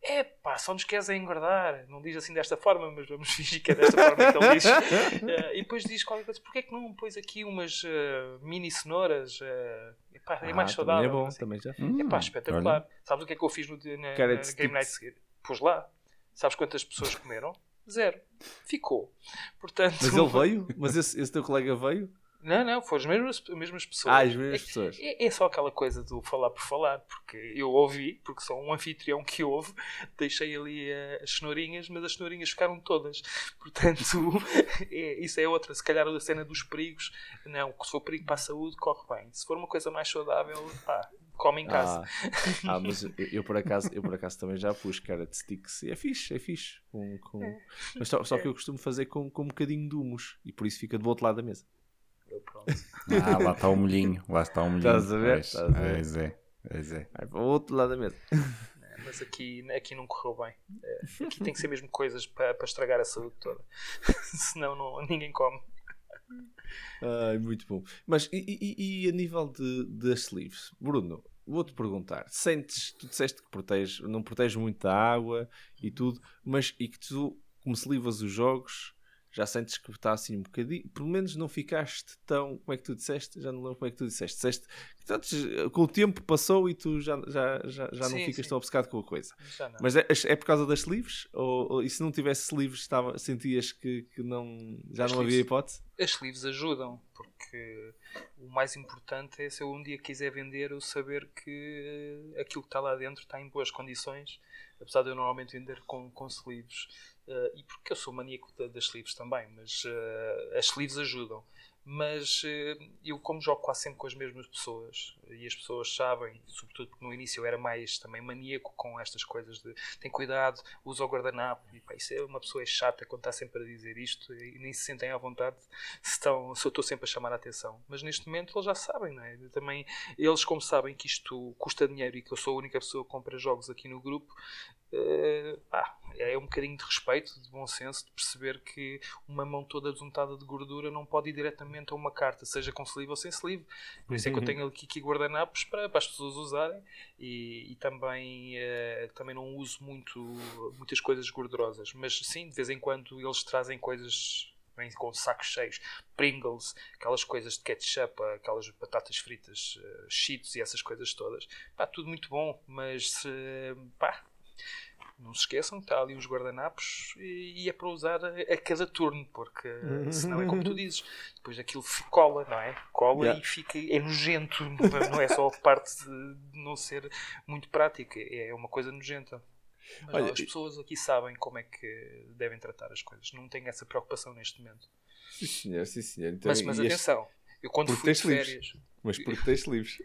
é pá, só nos queres é engordar. Não diz assim desta forma, mas vamos fingir que é desta forma que ele diz. Uh, e depois diz qualquer coisa, porquê é que não pões aqui umas uh, mini cenouras? Uh, epá, é mais Ah, saudável. Também é bom, assim. também já. Hum, Epá, espetacular. olha. Sabes o que é que eu fiz no, na, na Game Night seguir? Pus lá. Sabes quantas pessoas comeram? Zero. Ficou. Portanto, Mas ele veio? Mas esse, esse teu colega veio? Não, não, foram as mesmas, as mesmas pessoas. Ah, as mesmas É- pessoas. É, é só aquela coisa do falar por falar, porque eu ouvi, porque sou um anfitrião que ouve, deixei ali eh, as cenourinhas, mas as cenourinhas ficaram todas. Portanto, é- isso é outra. Se calhar a cena dos perigos, não, se for perigo para a saúde, corre bem. Se for uma coisa mais saudável, pá, come em casa. Ah, ah, mas eu, eu por acaso, eu por acaso também já pus carrot sticks. E é fixe, é fixe. Com, com... Mas só, só que eu costumo fazer com, com um bocadinho de humus e por isso fica do outro lado da mesa. Eu, pronto. Ah, lá está o molhinho. Lá está o molhinho. Estás a ver? Pois, Estás a ver? Pois é. Pois é. Vai para o outro lado da mesa. É, mas aqui, aqui não correu bem. É, aqui tem que ser mesmo coisas para, para estragar a saúde toda. Senão não, ninguém come. Ai, muito bom. Mas e, e- e a nível de, das sleeves? Bruno, vou-te perguntar. Sentes, tu disseste que protege, não proteges muito da água e tudo, mas e que tu, como slivas os jogos, já sentes que está assim um bocadinho, pelo menos não ficaste tão, como é que tu disseste? Já não lembro como é que tu disseste. Disseste que tanto, com o tempo passou e tu já, já, já, já não Sim, ficas sim. tão obcecado com a coisa. Mas é, é por causa das sleeves? Ou, ou- e se não tivesse sleeves, estava, sentias que, que não, já As não havia hipótese? as sleeves ajudam, porque o mais importante é se eu um dia quiser vender, eu saber que eh, aquilo que está lá dentro está em boas condições, apesar de eu normalmente vender com, com sleeves. Eh, e porque eu sou maníaco da- das sleeves também, mas eh, as sleeves ajudam. Mas eh, eu, como jogo quase sempre com as mesmas pessoas, e as pessoas sabem, sobretudo porque no início eu era mais também maníaco com estas coisas de tem cuidado, usa o guardanapo, e pá, isso é uma pessoa é chata quando está sempre a dizer isto e nem se sentem à vontade se, estão, se eu estou sempre a chamar a atenção. Mas neste momento eles já sabem, não é? Também, eles, como sabem que isto custa dinheiro e que eu sou a única pessoa que compra jogos aqui no grupo, eh, pá, é um bocadinho de respeito, de bom senso, de perceber que uma mão toda desuntada de gordura não pode ir diretamente a uma carta, seja com sleeve ou sem sleeve. Por isso é que eu tenho aqui, aqui guardanapos para, para as pessoas usarem e, e também, eh, também não uso muito, muitas coisas gordurosas. Mas sim, de vez em quando eles trazem coisas vêm com sacos cheios, Pringles, aquelas coisas de ketchup, aquelas batatas fritas, eh, cheetos e essas coisas todas. Pá, tudo muito bom, mas se, pá, não se esqueçam que está ali os guardanapos e, e é para usar a, a cada turno, porque senão é como tu dizes, depois aquilo cola, não é? Cola Yeah. e fica, é nojento, não é só a parte de não ser muito prática, é uma coisa nojenta. Mas Olha, não, as pessoas aqui sabem como é que devem tratar as coisas, não tenho essa preocupação neste momento. Sim, senhor, sim, senhor. Então, Mas, mas este- atenção, eu quando Porque fui tens de livros. férias, Mas porque tens livros.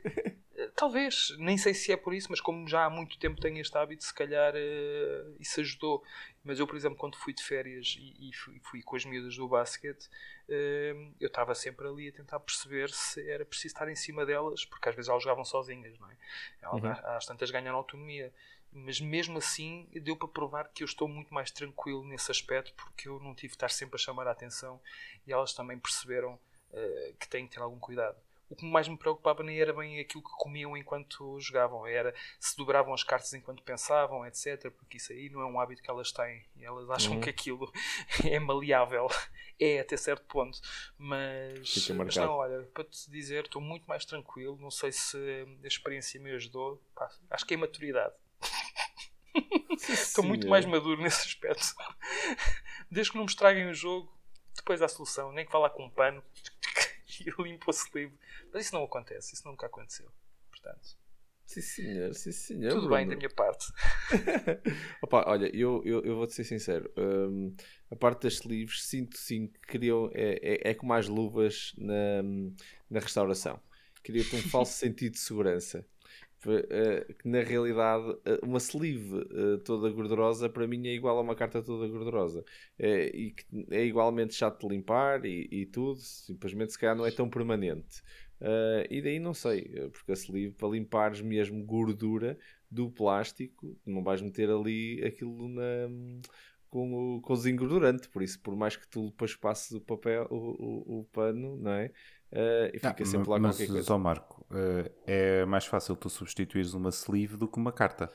eh, talvez, nem sei se é por isso, mas como já há muito tempo tenho este hábito, se calhar eh, isso ajudou. Mas eu, por exemplo, quando fui de férias e, e fui, fui com as miúdas do basquete, eh, eu estava sempre ali a tentar perceber se era preciso estar em cima delas, porque às vezes elas jogavam sozinhas, não é? Elas, Uhum. às- tantas ganham autonomia. Mas mesmo assim deu para provar que eu estou muito mais tranquilo nesse aspecto porque eu não tive de estar sempre a chamar a atenção e elas também perceberam eh, que têm que ter algum cuidado. O que mais me preocupava nem era bem aquilo que comiam enquanto jogavam, era se dobravam as cartas enquanto pensavam, etc. Porque isso aí não é um hábito que elas têm e elas acham Uhum. que aquilo é maleável. É até certo ponto, mas, mas não, olha, para te dizer, estou muito mais tranquilo. Não sei se a experiência me ajudou, Pá, acho que é maturidade. Estou muito senhor. mais maduro nesse aspecto. Desde que não me estraguem o jogo, depois há solução. Nem que vá lá com um pano e eu limpo o livre. Mas isso não acontece, isso nunca aconteceu. Portanto, Sim, senhor, sim, senhor. tudo Bruno. bem da minha parte. Opa, olha, eu, eu, eu vou-te ser sincero. hum, a parte das sleeves, sinto sim que criam. É, é, é como as luvas na, na restauração. Cria-te um falso sentido de segurança. Eh, que na realidade, eh, uma sleeve eh, toda gordurosa para mim é igual a uma carta toda gordurosa. Eh, e que é igualmente chato de limpar e, e tudo. Simplesmente, se calhar, não é tão permanente. E daí não sei, porque a sleeve para limpares mesmo gordura do plástico, não vais meter ali aquilo na, com o, com o desengordurante, por isso, por mais que tu depois passes o papel, o, o, o pano, não é? Uh, e fica ah, sempre lá mas, qualquer coisa. Só Marco, uh, é mais fácil tu substituires uma sleeve do que uma carta.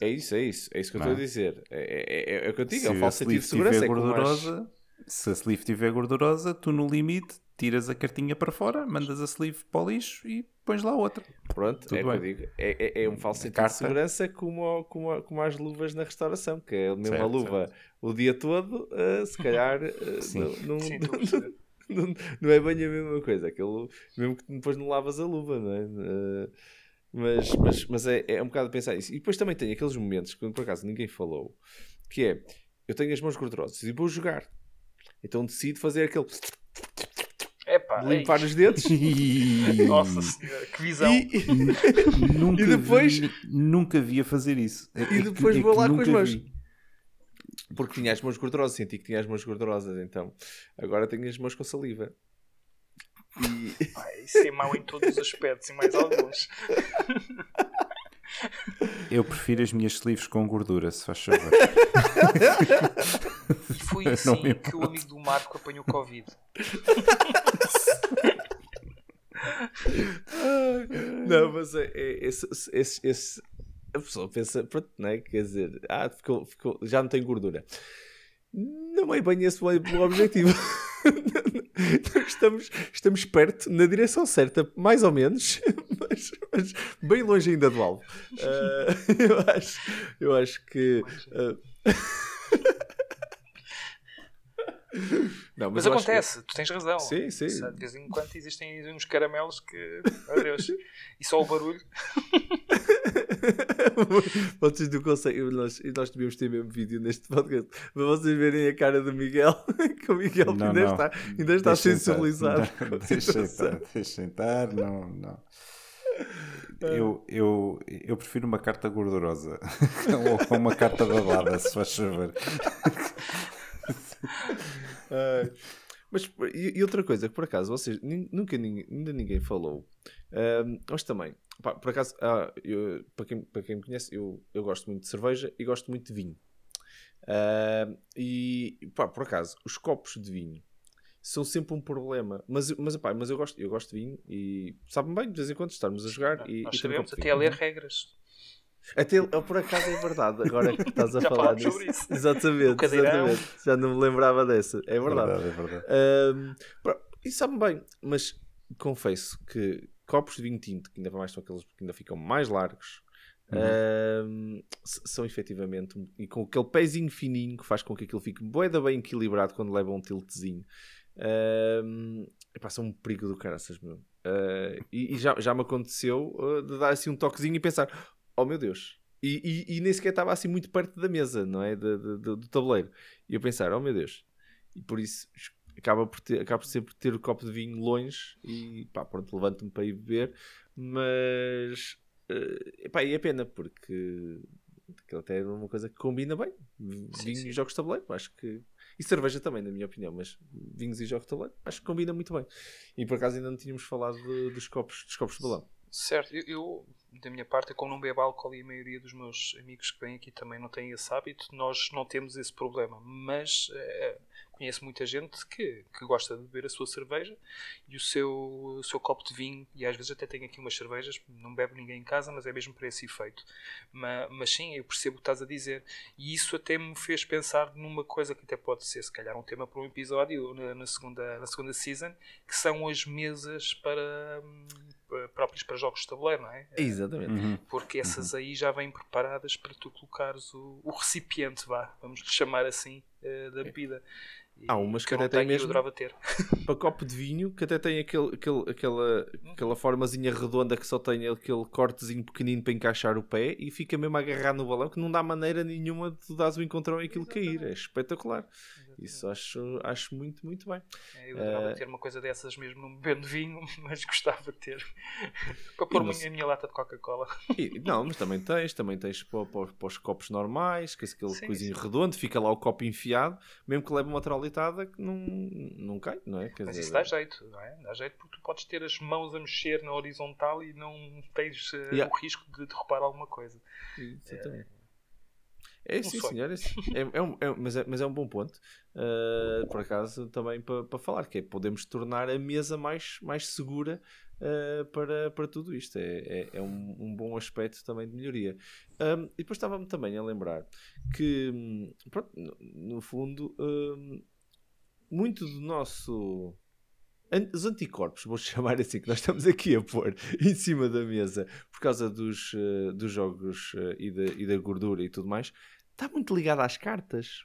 É isso, é isso, é isso que eu estou a dizer. É, é, é, é, o que eu digo, se é o falso sentido de segurança. É gordurosa, mais... Se a sleeve estiver gordurosa, tu no limite tiras a cartinha para fora, mandas a sleeve para o lixo e pões lá outra. Pronto, Tudo é bem. que eu digo. É, é, é um falso sentido carta... de segurança como, como, como as luvas na restauração, que é a mesma certo, luva certo. o dia todo, uh, se calhar uh, Sim. não, não, Sim, não, não, é bem a mesma coisa. Aquilo, mesmo que depois não lavas a luva, não é? Uh, mas, mas, mas é, é um bocado pensar isso. E depois também tem aqueles momentos, que por acaso ninguém falou, que é, eu tenho as mãos gordurosas e vou jogar. Então decido fazer aquele Epá, limpar os dedos. Nossa senhora, que visão! E, nunca, e depois vi, nunca vi a fazer isso. É, e depois é vou lá com as mãos. Vi. Porque tinha as mãos gordurosas, senti que tinha as mãos gordurosas, então agora tenho as mãos com saliva. E... Pai, isso é mau em todos os aspectos e mais alguns. Eu prefiro as minhas sleeves com gordura, se faz favor. E foi assim que o amigo do Marco apanhou Covid. não, mas é, é esse, esse, esse, a pessoa pensa, pronto, não é? Quer dizer, ah, ficou, ficou, já não tem gordura. Não é bem esse o objetivo. estamos, estamos perto, na direção certa, mais ou menos, mas, mas bem longe ainda do alvo. Uh, eu, acho, eu acho que. Uh... Não, mas, mas acontece, que... tu tens razão. Sim, sim. De vez em quando existem uns caramelos que. Meu Deus. E só o barulho. vocês não conseguem. Nós, nós devíamos ter mesmo vídeo neste podcast para vocês verem a cara do Miguel. que o Miguel não, ainda, não. Está, ainda está sensibilizado. Não, deixa estar, deixa estar, não, não. Eu, eu, eu prefiro uma carta gordurosa ou uma carta babada, se faz favor. Uh, mas e, e, outra coisa que por acaso vocês nunca ainda ninguém falou, uh, mas também, pá, por acaso, ah, eu, para, quem, para quem me conhece, eu, eu gosto muito de cerveja e gosto muito de vinho. Uh, e pá, por acaso, os copos de vinho são sempre um problema. Mas, mas, pá, mas eu, gosto, eu gosto de vinho e sabe-me bem de vez em quando estarmos a jogar. E, Nós e sabemos até a ler regras. Até, por acaso é verdade, agora que estás a falar disso. Exatamente, exatamente. Já não me lembrava dessa. É verdade. É verdade, é verdade. Um, e sabe bem, mas confesso que copos de vinho tinto, que ainda mais são aqueles que ainda ficam mais largos, uhum. um, são efetivamente e com aquele pezinho fininho que faz com que aquilo fique boeda bem equilibrado quando leva um tiltzinho. Um, epá, são um perigo do caraças, meu. Uh, e, e já, já me aconteceu uh, de dar assim um toquezinho e pensar: oh meu Deus. E, e, e nem sequer estava assim muito perto da mesa, não é? De, de, do tabuleiro. E eu pensar, oh meu Deus. E por isso acaba por, ter, acaba por sempre ter o copo de vinho longe e pá, pronto, levanto-me para ir beber. Mas uh, epá, e é pena porque aquilo até é uma coisa que combina bem. Vinho e jogos de tabuleiro, acho que. E cerveja também, na minha opinião, mas vinhos e jogos de tabuleiro, acho que combina muito bem. E por acaso ainda não tínhamos falado de, dos, copos, dos copos de balão. Certo, eu, eu, da minha parte, como não bebo álcool e a maioria dos meus amigos que vêm aqui também não têm esse hábito, nós não temos esse problema. Mas é, conheço muita gente que, que gosta de beber a sua cerveja e o seu, o seu copo de vinho, e às vezes até tenho aqui umas cervejas, não bebe ninguém em casa, mas é mesmo para esse efeito. Mas, mas sim, eu percebo o que estás a dizer. E isso até me fez pensar numa coisa que até pode ser, se calhar, um tema para um episódio na, na segunda, na segunda season, que são as mesas para próprias para jogos de tabuleiro, não é? Exatamente. Uhum. Porque essas aí já vêm preparadas para tu colocares o, o recipiente, vá, vamos chamar assim, uh, da bebida. Há umas que, que até tem mesmo para copo de vinho que até tem aquele, aquele, aquela, aquela formazinha redonda que só tem aquele cortezinho pequenino para encaixar o pé e fica mesmo agarrado no balão que não dá maneira nenhuma de tu dares o encontrão e aquilo Exatamente. cair. É espetacular. Exatamente. Isso acho, acho muito, muito bem. É, eu adorava uh, ter uma coisa dessas mesmo não bebendo vinho, mas gostava de ter para pôr mas, a minha lata de Coca-Cola. Não, mas também tens, também tens para, para, para os copos normais, que é aquele sim, coisinho sim. redondo, fica lá o copo enfiado, mesmo que leve uma que não, não cai, não é? Quer Mas dizer, isso dá jeito, não é? Dá jeito porque tu podes ter as mãos a mexer na horizontal e não tens uh, yeah. o risco de derrubar alguma coisa. Exatamente. É, sim, senhor. É, é, um, é, mas, é, mas é um bom ponto, uh, por acaso, também para pa falar, que é podemos tornar a mesa mais, mais segura uh, para, para tudo isto. É, é, é um, um, bom aspecto também de melhoria. Um, e depois estava-me também a lembrar que, pronto, no, no fundo, um, muito do nosso os anticorpos, vou chamar assim, que nós estamos aqui a pôr em cima da mesa por causa dos, uh, dos jogos uh, e, da, e da gordura e tudo mais, está muito ligado às cartas.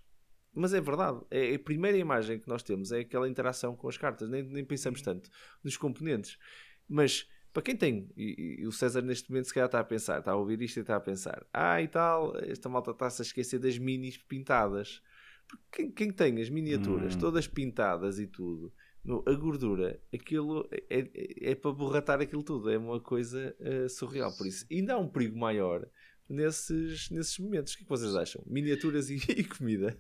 Mas é verdade, é a primeira imagem que nós temos é aquela interação com as cartas, nem, nem pensamos uhum. tanto nos componentes. Mas para quem tem, e, e, o César neste momento se calhar está a pensar, está a ouvir isto e está a pensar, ah e tal, esta malta está-se a esquecer das minis pintadas. Porque quem, quem tem as miniaturas hum. todas pintadas e tudo, no, a gordura, aquilo é, é, é, para borratar aquilo tudo, é uma coisa uh, surreal. Por isso, ainda há um perigo maior nesses, nesses momentos. O que, é que vocês acham? Miniaturas e, e comida?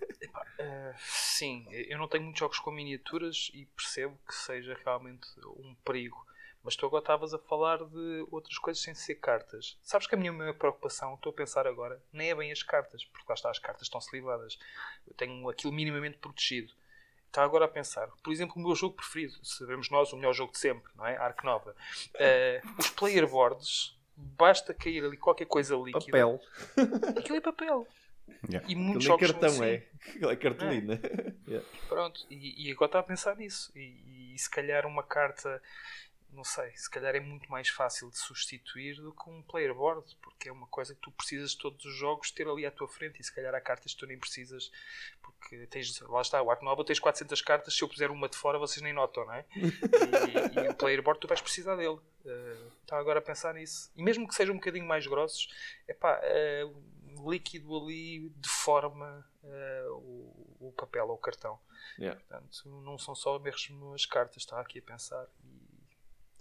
Uh, sim, eu não tenho muitos jogos com miniaturas e percebo que seja realmente um perigo. Mas tu agora estavas a falar de outras coisas sem ser cartas. Sabes que a minha maior preocupação, estou a pensar agora, nem é bem as cartas, porque lá está, as cartas estão slivadas. Eu tenho aquilo minimamente protegido está agora a pensar. Por exemplo, o meu jogo preferido, sabemos nós, o melhor jogo de sempre, não é? Ark Nova. Uh, os player boards, basta cair ali qualquer coisa líquida. Papel. Aquilo é papel. Yeah. E muitos Aquilo é jogos cartão, assim. é. Aquilo é cartolina. É. yeah. Pronto, e, e, agora está a pensar nisso. E, e se calhar uma carta não sei, se calhar é muito mais fácil de substituir do que um player board, porque é uma coisa que tu precisas de todos os jogos ter ali à tua frente e se calhar há cartas que tu nem precisas, porque tens, lá está, o Nova tens 400 cartas, se eu puser uma de fora vocês nem notam, não é? E, e o player board tu vais precisar dele. Uh, estava agora a pensar nisso. E mesmo que sejam um bocadinho mais grossos, é pá, uh, líquido ali deforma uh, o, o papel ou o cartão. Yeah. Portanto, não são só mesmo as cartas, está aqui a pensar. E,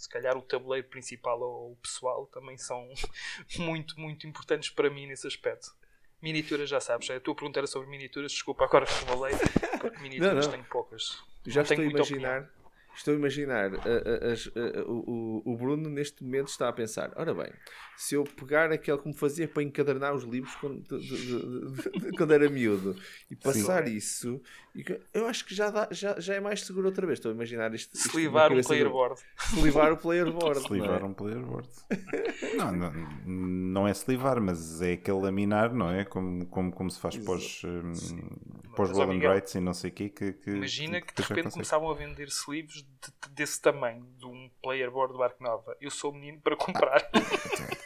se calhar o tabuleiro principal ou o pessoal também são muito, muito importantes para mim nesse aspecto. Miniaturas, já sabes, a tua pergunta era sobre miniaturas, desculpa, agora falei, porque miniaturas não, não. tenho poucas. Já não estou a imaginar. Opinião Estou a imaginar, a, a, a, o, o Bruno neste momento está a pensar: ora bem, se eu pegar aquele como fazia para encadernar os livros quando, de, de, de, quando era miúdo e passar Sim. isso, eu acho que já, dá, já, já é mais seguro outra vez. Estou a imaginar isto. isto Slivar um player board. Slivar o player board. Slivar é? um player board. não, não, não é slivar, mas é aquele laminar, não é? Como, como, como se faz pós, um, pós Roll Rights e não sei o quê. Que, que, Imagina que, que de repente começavam a vender sleeves de, desse tamanho, de um player board do Ark Nova. Eu sou o menino para comprar.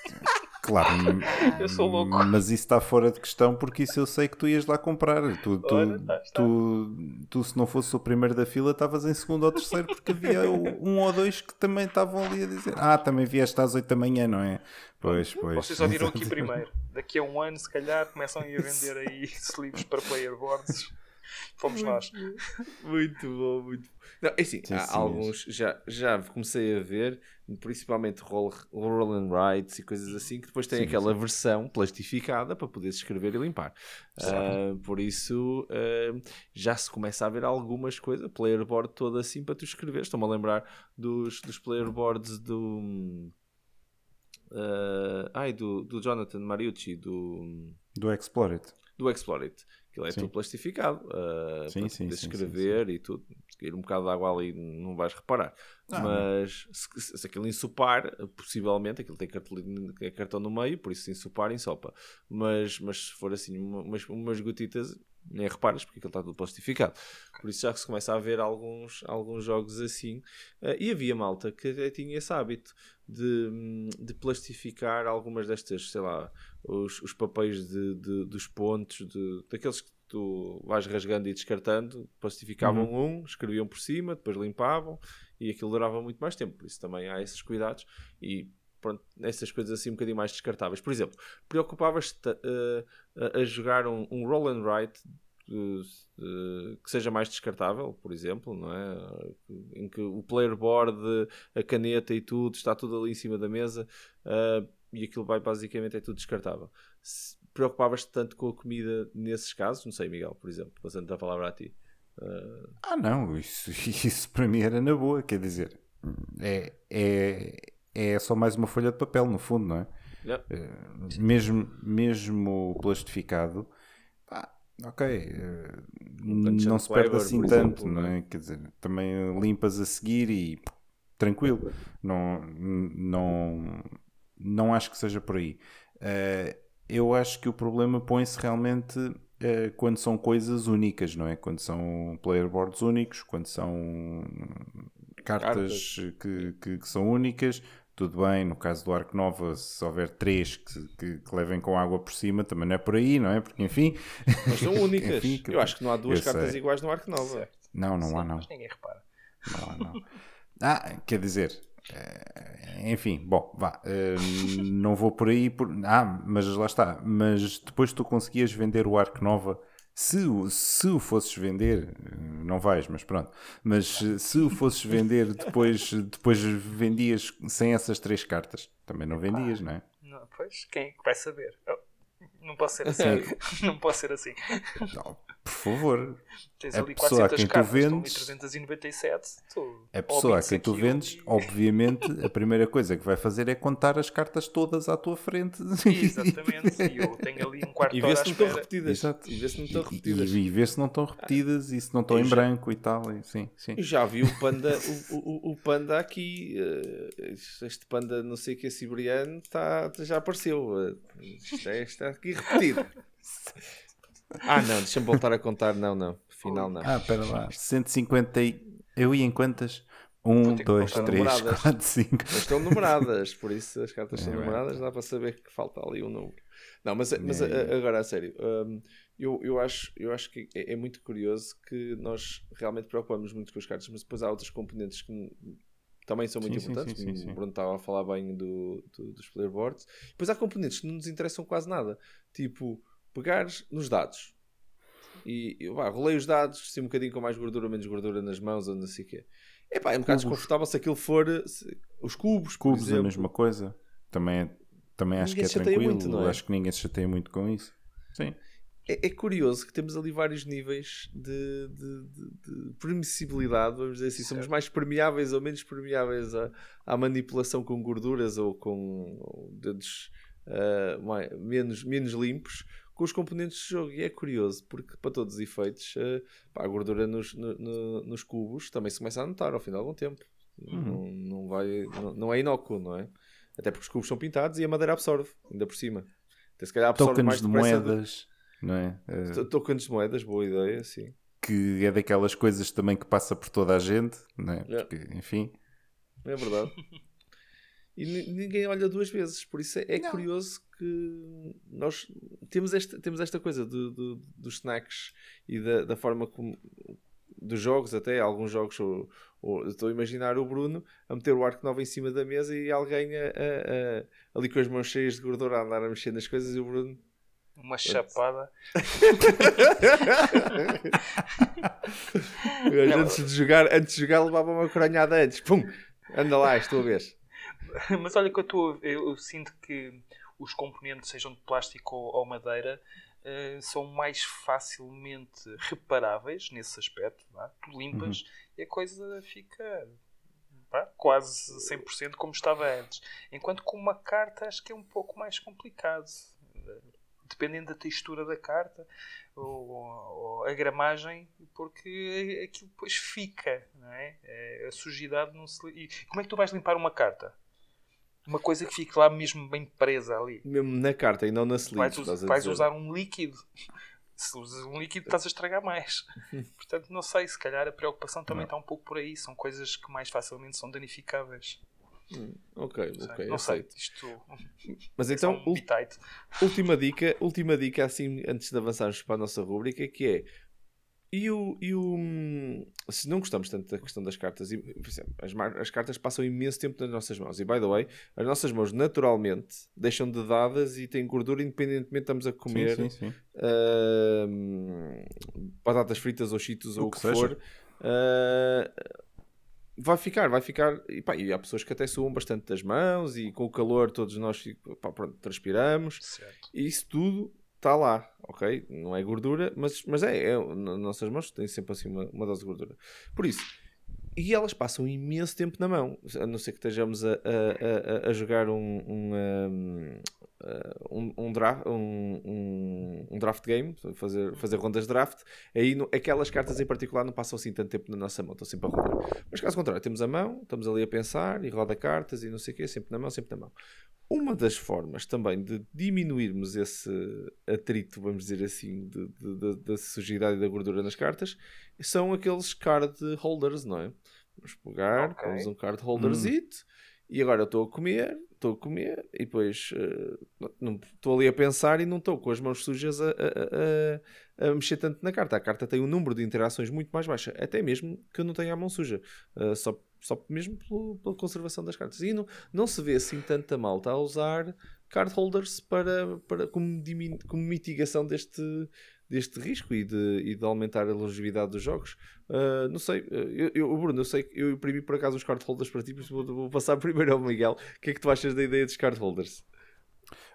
Claro, eu sou louco. Mas isso está fora de questão porque isso eu sei que tu ias lá comprar. Tu, tu, Olha, tá, tu, tu, se não fosse o primeiro da fila, estavas em segundo ou terceiro porque havia um ou dois que também estavam ali a dizer: Ah, também vieste às 8 da manhã, não é? Pois, pois. Vocês só viram aqui primeiro. Daqui a um ano, se calhar, começam a vender aí livros para player boards. Fomos muito, nós. Muito bom, muito bom. Não, é assim, sim, há sim, alguns, já, já comecei a ver, principalmente roll, roll and rights e coisas assim, que depois tem sim, aquela versão plastificada para poder se escrever e limpar. Uh, por isso, uh, já se começa a ver algumas coisas, player board todo assim para tu escrever. Estou-me a lembrar dos, dos player boards do. Uh, ai, do, do Jonathan Mariucci, do. Do Explore It. Do Explore It Aquilo é sim. tudo plastificado uh, sim, para sim, escrever e tudo. Cair um bocado de água ali não vais reparar. Ah, Mas se, se aquilo ensopar, possivelmente, aquilo tem é cartão no meio, por isso se ensopar, ensopa. Mas, mas se for assim, umas, umas gotitas, nem reparas porque aquilo está tudo plastificado. Por isso já que se começa a ver alguns, alguns jogos assim. Uh, e havia malta que até tinha esse hábito de, de plastificar algumas destas, sei lá, os, os papéis de, de, dos pontos, de, daqueles que tu vais rasgando e descartando, plastificavam uhum. um, escreviam por cima, depois limpavam e aquilo durava muito mais tempo. Por isso também há esses cuidados e pronto, essas coisas assim um bocadinho mais descartáveis. Por exemplo, preocupavas-te uh, a, jogar um, um roll and write uh, que seja mais descartável, por exemplo, não é? Em que o player board, a caneta e tudo está tudo ali em cima da mesa uh, e aquilo vai basicamente é tudo descartável. Preocupavas-te tanto com a comida nesses casos? Não sei, Miguel, por exemplo, passando a palavra a ti. Uh... Ah, não, isso, isso para mim era na boa, quer dizer, é, é, é só mais uma folha de papel, no fundo, não é? Yeah. Mesmo, mesmo plastificado, ok, eh, Dungeon não se perde assim tanto, exemplo, não é? Quer dizer, também limpas a seguir e tranquilo. Não, não, não acho que seja por aí. Eh, eu acho que o problema põe-se realmente eh, quando são coisas únicas, não é? Quando são player boards únicos, quando são cartas, Que, que, que são únicas. Tudo bem, no caso do Arco Nova, se houver três que, que, que levem com água por cima, também não é por aí, não é? Porque, enfim. Mas são únicas. Enfim, que- Eu acho que não há duas eu cartas sei. iguais no Arco Nova. Não, não há, Sim, não. Mas ninguém repara. Não há, não. Ah, quer dizer, eh, enfim, bom, vá, eh, não vou por aí. Por... Ah, mas lá está. Mas depois tu conseguias vender o Arco Nova. Se, o- se o fosses vender, eh, não vais, mas pronto. Mas eh, se o fosses vender, depois, depois vendias sem essas três cartas. Também não vendias, não é? Não, pois, quem é vai saber? Oh, não posso ser assim. não posso ser assim. Não, por favor. Tens A ali pessoa a 400 quem tu vendes- 397. Tu, A pessoa a quem tu vendes, e- obviamente, a primeira coisa que vai fazer é contar as cartas todas à tua frente. Exatamente. E eu tenho ali um quarto de hora vê à se não estão espera. repetidas. Exato. E vê se não estão E- repetidas. E, e ver se não estão repetidas e se não estão em já- branco e tal. E, sim, sim. Eu já vi o panda, o, o, o panda aqui, eh, este panda não sei o que é siberiano, tá, já apareceu. eh, Isto é, está aqui repetido. Ah não, deixa-me voltar a contar, não, não, final não. Ah, espera lá. 150 e... Eu ia em quantas? 1, ter que 2, contar 3, numeradas. 4, 5. Mas estão numeradas, por isso as cartas são É bem. numeradas, dá para saber que falta ali um número. Não, mas, mas É. a- a- agora a sério, hum, eu, eu, acho, eu acho que é, é muito curioso que nós realmente preocupamos muito com as cartas, mas depois há outros componentes que também são muito Sim, importantes, sim, sim. o Bruno estava a falar bem do, do- dos player boards. Depois há componentes que não nos interessam quase nada, tipo pegares nos dados. E eu vá, rolei os dados, se um bocadinho com mais gordura ou menos gordura nas mãos ou não sei o quê. Epá, é um bocado desconfortável se aquilo for se- os cubos, por Cubos, a exemplo. mesma coisa. Também, é- também acho Ninguém que é tranquilo. muito, é? Acho que ninguém se chateia muito com isso. Sim. É, é curioso que temos ali vários níveis de, de- de- de permissibilidade, vamos dizer assim. Somos mais permeáveis ou menos permeáveis à, à manipulação com gorduras ou com dedos mai- menos, menos limpos com os componentes de jogo. E é curioso, porque para todos os efeitos, ah, pá, a gordura nos, no- no- nos cubos também se começa a notar ao fim de algum tempo. Uhum. Não, não, vai, não, não é inócuo, não é? Até porque os cubos são pintados e a madeira absorve, ainda por cima. Até se calhar absorve Tokens mais de moedas, não é? T- Tokens de moedas, boa ideia, sim. que é daquelas coisas também que passa por toda a gente, não é? Porque, enfim. É verdade. E ni- ninguém olha duas vezes, por isso é, é curioso que nós temos esta, temos esta coisa do, do- dos snacks e da, da forma como dos jogos, até alguns jogos, ou, ou- estou a imaginar o Bruno a meter o arco novo em cima da mesa e alguém a- a- a- ali com as mãos cheias de gordura a andar a mexer nas coisas e o Bruno Uma chapada. antes de jogar, antes de jogar levava uma coronhada antes, pum, anda lá, estou a ver. Mas olha que eu, estou a- eu, eu sinto que os componentes, sejam de plástico ou, ou madeira, eh, são mais facilmente reparáveis nesse aspecto. vá. Tu limpas e a coisa fica pá, quase 100% como estava antes. Enquanto com uma carta acho que é um pouco mais complicado. Dependendo da textura da carta ou, ou a gramagem, porque aquilo depois fica, não é? Eh, A sujidade não se. E como é que tu vais limpar uma carta? Uma coisa que fique lá mesmo bem presa ali. Mesmo na carta e não na sleeve. Vais, us- vais usar um líquido. Se usas um líquido, estás a estragar mais. Portanto, não sei, se calhar a preocupação também Não. está um pouco por aí. São coisas que mais facilmente são danificáveis. Ok, Não sei, ok, não sei. aceito. Isto Mas é então, um última dica, última dica assim, antes de avançarmos para a nossa rúbrica, que é e o, e o hum, se não gostamos tanto da questão das cartas, as, as cartas passam imenso tempo nas nossas mãos. E by the way, as nossas mãos naturalmente deixam de dadas e têm gordura independentemente de estamos a comer Sim, sim, sim. hum, batatas fritas ou cheetos ou o que, que for. ah, vai ficar, vai ficar. E, pá, e há pessoas que até suam bastante das mãos e com o calor todos nós pá, pronto, transpiramos. Certo. E isso tudo está lá, ok? Não é gordura, mas, mas é, é, nas nossas mãos tem sempre assim uma, uma dose de gordura. Por isso, e elas passam imenso tempo na mão, a não ser que estejamos a, a, a, a jogar um um, um, um, dra- um, um, draft game, fazer, fazer rondas de draft, aí no, aquelas cartas em particular não passam assim tanto tempo na nossa mão, estão sempre a rodar. Mas caso contrário, temos a mão, estamos ali a pensar e roda cartas e não sei o quê, sempre na mão, sempre na mão. Uma das formas também de diminuirmos esse atrito, vamos dizer assim, da sujidade e da gordura nas cartas, são aqueles card holders, não é? Vamos pegar, okay. um card holderzito hum. E agora eu estou a comer, estou a comer e depois uh, estou ali a pensar e não estou com as mãos sujas a, a, a, a, mexer tanto na carta. A carta tem um número de interações muito mais baixa, até mesmo que eu não tenha a mão suja, uh, só, só mesmo pelo, pela conservação das cartas. E não, não se vê assim tanta malta a usar card holders para, para, como, como mitigação deste, deste risco e de, e de aumentar a longevidade dos jogos. Uh, não sei, eu, eu, Bruno, eu sei que eu imprimi por acaso os cardholders para ti, mas vou, vou, passar primeiro ao Miguel. O que é que tu achas da ideia dos cardholders?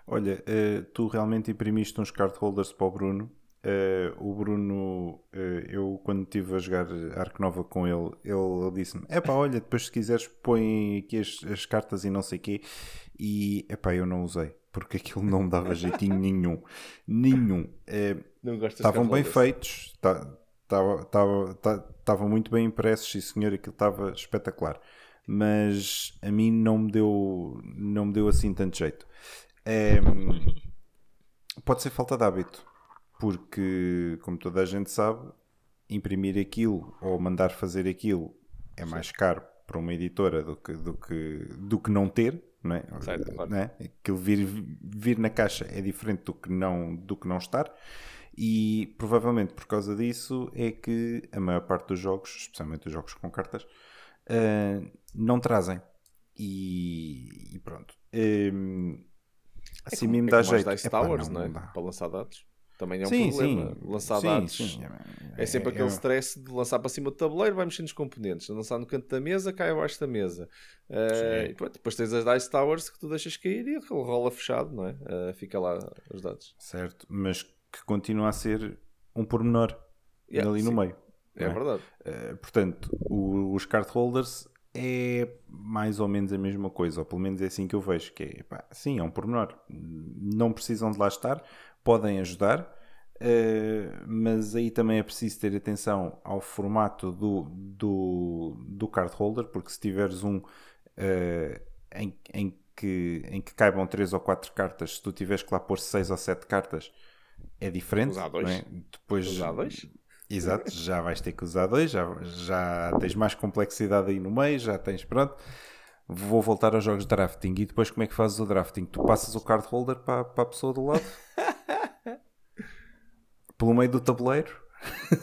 Olha, uh, tu realmente imprimiste uns cardholders para o Bruno. Uh, o Bruno, eu quando estive a jogar Arco Nova com ele, ele disse-me: É olha, depois se quiseres põe aqui as, as cartas e não sei o quê. E é eu não usei porque aquilo não me dava jeitinho nenhum. Nenhum. É, estavam bem feitos, estavam muito bem impressos, sim senhor, aquilo estava espetacular. Mas a mim não me deu, não me deu assim tanto jeito. É, pode ser falta de hábito, porque, como toda a gente sabe, imprimir aquilo ou mandar fazer aquilo é mais caro para uma editora do que, do que, do que não ter não é? Claro. não é? Aquilo vir, vir na caixa é diferente do que, não, do que não estar. E provavelmente por causa disso é que a maior parte dos jogos, especialmente os jogos com cartas, uh, não trazem. E, e pronto. Um, é assim é mesmo dá jeito. Dice Towers, não, não, não é? Para lançar dados. Também é um sim, problema. Sim. Lançar sim, dados sim. é sempre é, aquele é... stress de lançar para cima do tabuleiro, vai mexer nos componentes. Lançar no canto da mesa, cai abaixo da mesa. Uh, e, pô, depois tens as Dice Towers que tu deixas cair e rola fechado, não é? Uh, fica lá os dados. Certo, mas que continua a ser um pormenor yeah, ali no meio. É, é, verdade. Uh, portanto, o, os card holders é mais ou menos a mesma coisa, ou pelo menos é assim que eu vejo, que é, pá, sim, é um pormenor. Não precisam de lá estar, podem ajudar, uh, mas aí também é preciso ter atenção ao formato do, do, do card holder, porque se tiveres um uh, em, em, que, em que caibam 3 ou 4 cartas, se tu tiveres que lá pôr 6 ou 7 cartas, é diferente. Usar dois. É? Depois, usar dois. Exato, já vais ter que usar dois, já, já tens mais complexidade aí no meio, já tens, pronto vou voltar aos jogos de drafting e depois como é que fazes o drafting? Tu passas o card holder para, para a pessoa do lado pelo meio do tabuleiro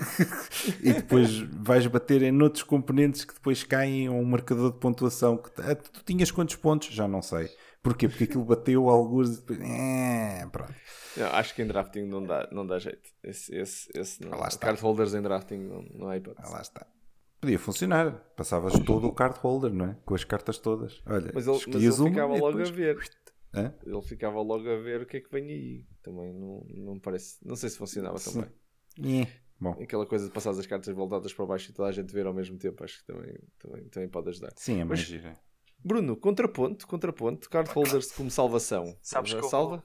e depois vais bater em outros componentes que depois caem a um marcador de pontuação que ah, tu tinhas quantos pontos? Já não sei. Porquê? Porque aquilo bateu alguns e depois. É, pronto. Não, acho que em drafting não dá, não dá jeito. Esse, esse, esse não. Ah, Card holders em drafting não, não há hipótese. Ah, lá está. Podia funcionar. Passavas todo o card holder, não é? Com as cartas todas. Olha, mas ele, mas ele ficava logo depois... a ver. Hã? Ele ficava logo a ver o que é que vem aí. Também não, não parece. Não sei se funcionava Sim. também. É. Bom. Aquela coisa de passar as cartas voltadas para baixo e toda a gente ver ao mesmo tempo, acho que também, também, também pode ajudar. Sim, é mais gira. Bruno, contraponto, contraponto, card holders como salvação. Sabes que salva?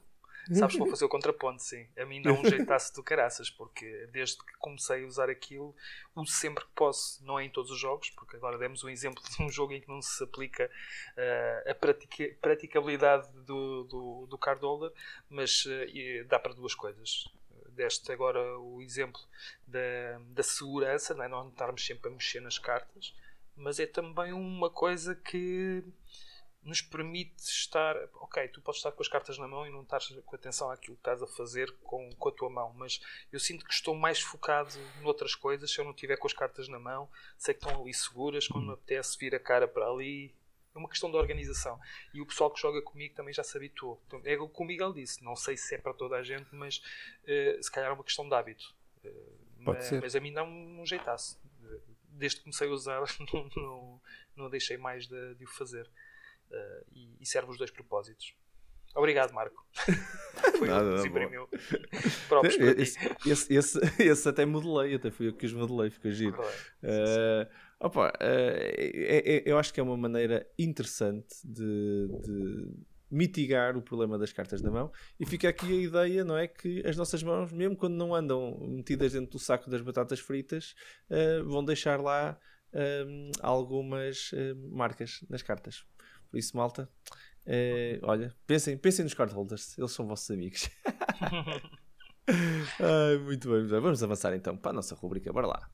Sabes vou fazer o contraponto, sim. A mim não jeitasse do caraças, porque desde que comecei a usar aquilo, uso sempre que posso. Não é em todos os jogos, porque agora demos um exemplo de um jogo em que não se aplica uh, a pratica praticabilidade do, do, do mas uh, dá para duas coisas. Deste agora o exemplo da, da segurança, não, é? não estarmos sempre a mexer nas cartas, mas é também uma coisa que nos permite estar. Ok, tu podes estar com as cartas na mão e não estás com atenção àquilo que estás a fazer com, com a tua mão, mas eu sinto que estou mais focado noutras coisas se eu não estiver com as cartas na mão. Sei que estão ali seguras, quando me apetece vir a cara para ali. É uma questão de organização. E o pessoal que joga comigo também já se habituou. Então, é o que o Miguel disse. Não sei se é para toda a gente, mas uh, se calhar é uma questão de hábito. Uh, Pode mas, ser. mas a mim não um jeitasse. Desde que comecei a usar, não, não, não deixei mais de, de o fazer. Uh, e, e, serve os dois propósitos. Obrigado, Marco. Foi Nada, o que imprimiu. esse, esse, esse, esse, até modelei, até fui eu que os modelei, ficou giro. Uh, opa, uh, é, é, eu acho que é uma maneira interessante de, de, mitigar o problema das cartas na mão. E fica aqui a ideia, não é? Que as nossas mãos, mesmo quando não andam metidas dentro do saco das batatas fritas, uh, vão deixar lá algumas uh, marcas nas cartas. Por isso, malta, olha, pensem, pensem nos cardholders, eles são vossos amigos. Ai, muito bem, vamos avançar então para a nossa rubrica, bora lá.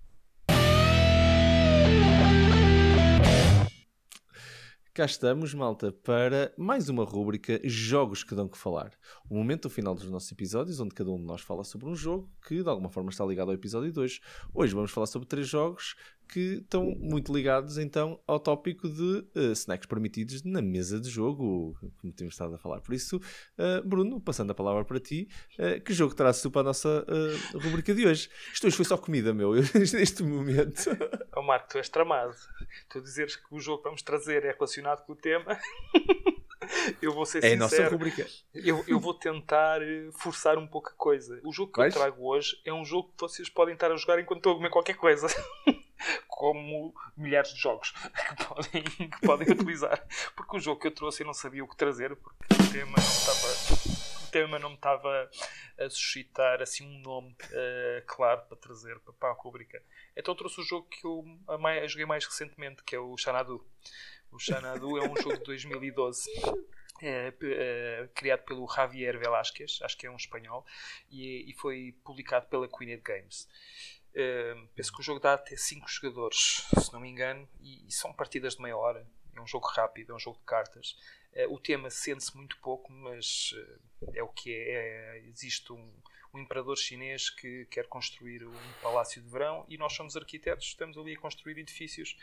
Cá estamos, malta, para mais uma rúbrica Jogos que dão que falar. O momento final dos nossos episódios, onde cada um de nós fala sobre um jogo que de alguma forma está ligado ao episódio 2. Hoje vamos falar sobre três jogos que estão muito ligados então ao tópico de uh, snacks permitidos na mesa de jogo, como temos estado a falar. Por isso, uh, Bruno, passando a palavra para ti, uh, que jogo trazes tu para a nossa rubrica de hoje? Isto hoje foi só comida, meu, neste momento. Oh, Marco, tu és tramado. Tu dizeres que o jogo que vamos trazer é relacionado com o tema. eu vou ser é sincero. É a nossa rubrica. Eu, eu vou tentar forçar um pouco a coisa. O jogo que Vais? eu trago hoje é um jogo que vocês podem estar a jogar enquanto estou a comer qualquer coisa como milhares de jogos que podem, que podem utilizar. Porque o jogo que eu trouxe eu não sabia o que trazer, porque o tema não estava. O tema não me estava a suscitar assim um nome uh, claro para trazer para, para a rubrica. Então trouxe o jogo que eu a mais, joguei mais recentemente, que é o Xanadu. O Xanadu é um jogo de 2012. É, é, criado pelo Javier Velázquez, acho que é um espanhol, e, e foi publicado pela Queen Games. Penso que o jogo dá até 5 jogadores, se não me engano, e, e, são partidas de meia hora. É um jogo rápido, é um jogo de cartas. Uh, o tema sente-se muito pouco, mas uh, é o que é. é existe um, um imperador chinês que quer construir um palácio de verão e nós somos arquitetos, estamos ali a construir edifícios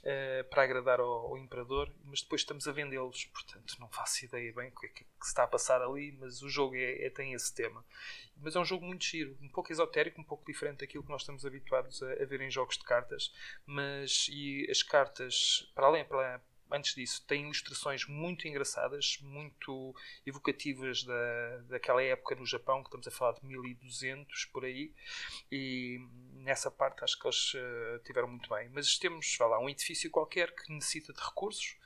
uh, para agradar ao, ao, imperador, mas depois estamos a vendê-los, portanto não faço ideia bem o que é que, se está a passar ali, mas o jogo é, é, tem esse tema. Mas é um jogo muito giro, um pouco esotérico, um pouco diferente daquilo que nós estamos habituados a, a ver em jogos de cartas, mas e as cartas, para além, para, antes disso, tem ilustrações muito engraçadas, muito evocativas da, daquela época no Japão, que estamos a falar de 1200 por aí, e nessa parte acho que eles uh, tiveram muito bem. Mas temos, vá lá, um edifício qualquer que necessita de recursos,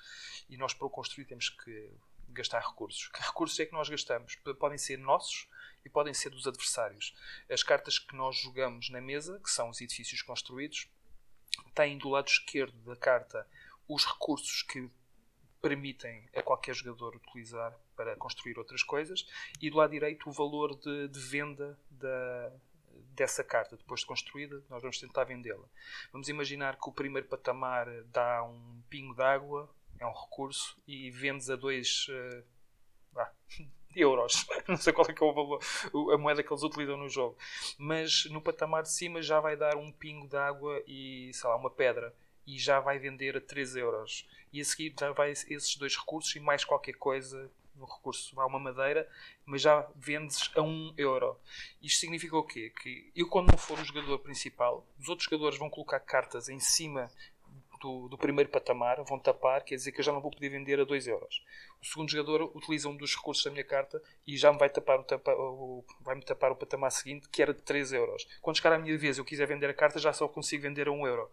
e nós para o construir temos que gastar recursos. Que recursos é que nós gastamos? Podem ser nossos e podem ser dos adversários. As cartas que nós jogamos na mesa, que são os edifícios construídos, têm do lado esquerdo da carta os recursos que permitem a qualquer jogador utilizar para construir outras coisas e do lado direito o valor de, de venda da, dessa carta. Depois de construída nós vamos tentar vendê-la. Vamos imaginar que o primeiro patamar dá um pingo d'água é um recurso e vendes a dois uh, ah, euros. Não sei qual é que é o valor a moeda que eles utilizam no jogo. Mas no patamar de cima já vai dar um pingo d'água e sei lá uma pedra e já vai vender a 3 euros. E a seguir já vai esses dois recursos e mais qualquer coisa. No recurso vai uma madeira, mas já vendes a 1 euro. Isto significa o quê? Que eu, quando não for o jogador principal, os outros jogadores vão colocar cartas em cima do, do, primeiro patamar, vão tapar, quer dizer que eu já não vou poder vender a 2 euros. O segundo jogador utiliza um dos recursos da minha carta e já me vai tapar o, tapa, o, vai -me tapar o patamar seguinte, que era de 3 euros. Quando chegar a minha vez eu quiser vender a carta, já só consigo vender a 1 euro.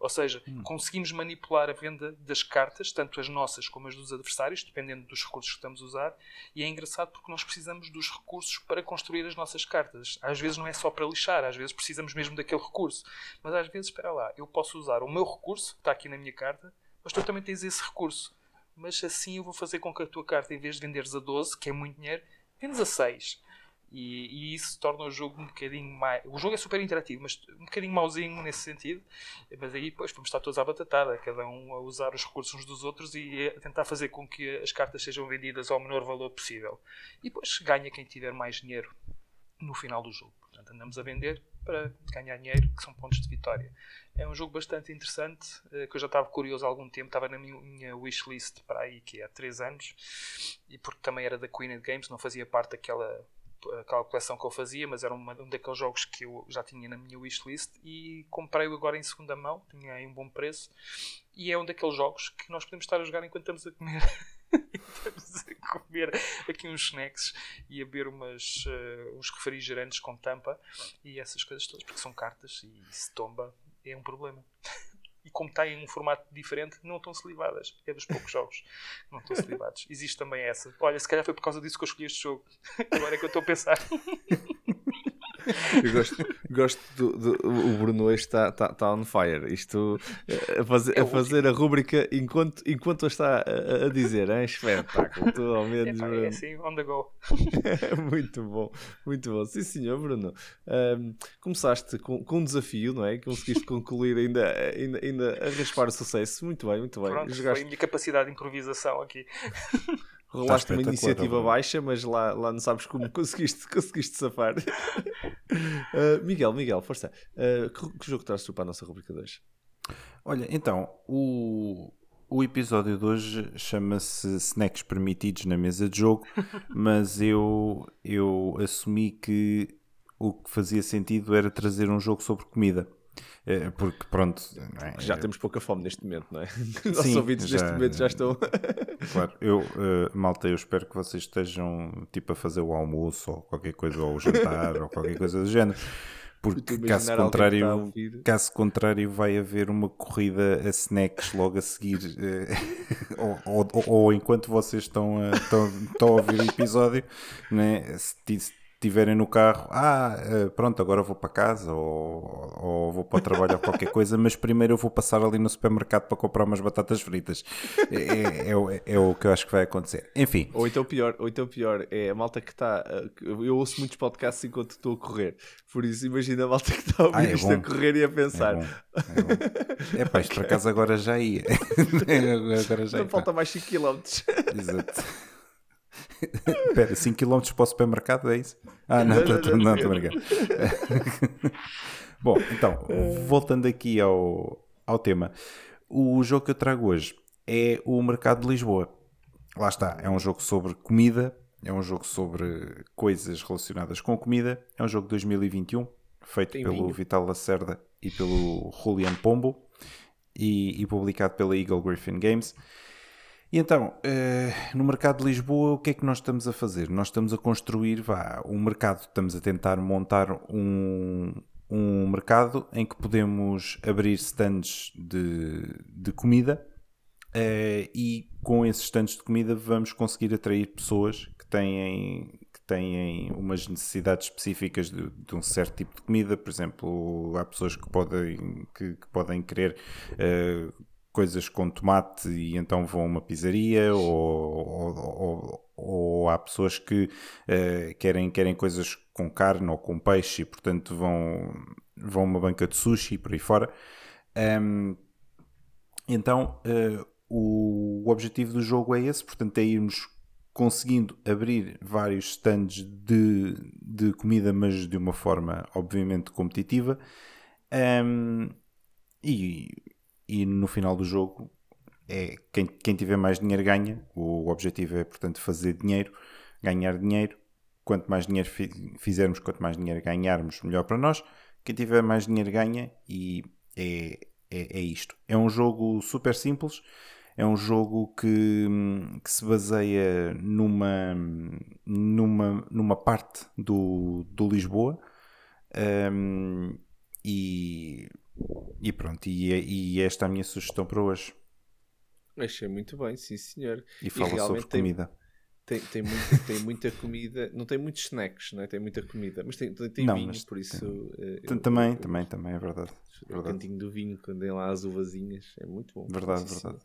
Ou seja, hum. conseguimos manipular a venda das cartas, tanto as nossas como as dos adversários, dependendo dos recursos que estamos a usar. E é engraçado porque nós precisamos dos recursos para construir as nossas cartas. Às vezes não é só para lixar, às vezes precisamos mesmo daquele recurso. Mas às vezes, espera lá, eu posso usar o meu recurso, que está aqui na minha carta, mas tu também tens esse recurso mas assim eu vou fazer com que a tua carta, em vez de venderes a 12, que é muito dinheiro, vendes a 6. E, e, isso torna o jogo um bocadinho mais. O jogo é super interativo, mas um bocadinho mauzinho nesse sentido. Mas aí, depois, vamos estar todos à batatada, cada um a usar os recursos uns dos outros e a tentar fazer com que as cartas sejam vendidas ao menor valor possível. E depois ganha quem tiver mais dinheiro no final do jogo. Portanto, andamos a vender para ganhar dinheiro, que são pontos de vitória. É um jogo bastante interessante, eh, que eu já estava curioso há algum tempo, estava na minha wishlist para aí, que é há 3 anos, e porque também era da Queen Games, não fazia parte daquela aquela coleção que eu fazia, mas era uma, um daqueles jogos que eu já tinha na minha wishlist e comprei-o agora em segunda mão, tinha aí um bom preço, e é um daqueles jogos que nós podemos estar a jogar enquanto estamos a comer. estamos a comer aqui uns snacks e a beber umas, uh, uns refrigerantes com tampa e essas coisas todas, porque são cartas e se tomba é um problema. e como está em um formato diferente, não estão salivadas. É dos poucos jogos que não estão salivados. Existe também essa. Olha, se calhar foi por causa disso que eu escolhi este jogo. Agora é que eu estou a pensar. Eu gosto, gosto do, do, o Bruno hoje está, está, está on fire. Isto eh, a fazer, É a, fazer a rúbrica enquanto, enquanto está a, a dizer, é espetáculo. Tu, ao menos, é Bruno. assim, on the go. muito bom, muito bom. Sim, senhor, Bruno. Ahm, começaste com, com um desafio, não é? Conseguiste concluir ainda, ainda, ainda a raspar o sucesso. Muito bem, muito bem. Pronto, foi Jogaste, a minha capacidade de improvisação aqui. Rolaste uma iniciativa baixa, mas lá, lá não sabes como conseguiste, conseguiste safar. Ah, Miguel, Miguel, força. Ah, que, que jogo trazes tu para a nossa rubrica de hoje? Olha, então, o, o episódio de hoje chama-se Snacks Permitidos na Mesa de Jogo, mas eu, eu assumi que o que fazia sentido era trazer um jogo sobre comida. Eh, Porque, pronto, é? Já temos pouca fome neste momento, não é? Os nossos Sim, ouvintes neste já- momento já estão. Claro, eu, eh, malta, eu espero que vocês estejam tipo a fazer o almoço ou qualquer coisa, ou o jantar ou qualquer coisa do género, porque caso contrário, caso contrário, vai haver uma corrida a snacks logo a seguir, eh, ou, ou- ou- enquanto vocês estão a, estão, estão a ouvir o episódio, né? se se estiverem no carro, ah, eh, pronto, agora vou para casa ou, ou vou para o trabalho ou qualquer coisa, mas primeiro eu vou passar ali no supermercado para comprar umas batatas fritas. É, é- é o- é o que eu acho que vai acontecer. Enfim, Ou então pior, ou então pior, é a malta que está. que- Eu ouço muitos podcasts enquanto estou a correr. Por isso, imagina a malta que está a ouvir Ah, é isto a correr e a é pensar. bom. É, bom. Epá, isto por acaso agora já ia. agora já Não ia. falta mais 5 km. Exato. Espera, 5 km para o supermercado, é isso? Ah, não, estou a brincar. Bom, então, voltando aqui ao, ao tema, o jogo que eu trago hoje é o Mercado de Lisboa. Lá está, é um jogo sobre comida, é um jogo sobre coisas relacionadas com comida, é um jogo de 2021, feito Tem pelo vinho. Vital Lacerda e pelo Julian Pombo e, e publicado pela Eagle Griffin Games. E então, eh, no mercado de Lisboa, o que é que nós estamos a fazer? Nós estamos a construir vá, um mercado, estamos a tentar montar um, um mercado em que podemos abrir stands de, de comida eh, e com esses stands de comida vamos conseguir atrair pessoas que têm, têm umas necessidades específicas de, de um certo tipo de comida. Por exemplo, há pessoas que podem, que, que podem querer eh, coisas com tomate e então vão a uma pizzaria, ou, ou, ou- ou há pessoas que eh, querem, querem coisas com carne ou com peixe e portanto vão, vão a uma banca de sushi e por aí fora. Ahm, então, eh, o, o objetivo do jogo é esse, portanto, é irmos conseguindo abrir vários stands de, de comida, mas de uma forma, obviamente, competitiva. Ahm, e, e no final do jogo, é quem, quem tiver mais dinheiro ganha. O objetivo é, portanto, fazer dinheiro, ganhar dinheiro. Quanto mais dinheiro fi- fizermos, quanto mais dinheiro ganharmos, melhor para nós. Quem tiver mais dinheiro ganha e é, é, é isto. É um jogo super simples. É um jogo que, que se baseia numa, numa, numa parte do, do Lisboa. Hum, e, e pronto, e, e esta é a minha sugestão para hoje. Achei muito bem, sim senhor. E fala sobre tem- comida. Tem, tem, muita, tem muita comida, não tem muitos snacks, não é? Tem muita comida, mas tem, tem, Não, vinho, mas por isso. eh, eu- também, eu- também, também, é verdade. O verdade. cantinho do vinho, quando tem lá as uvazinhas, é muito bom. Verdade, verdade. senhor.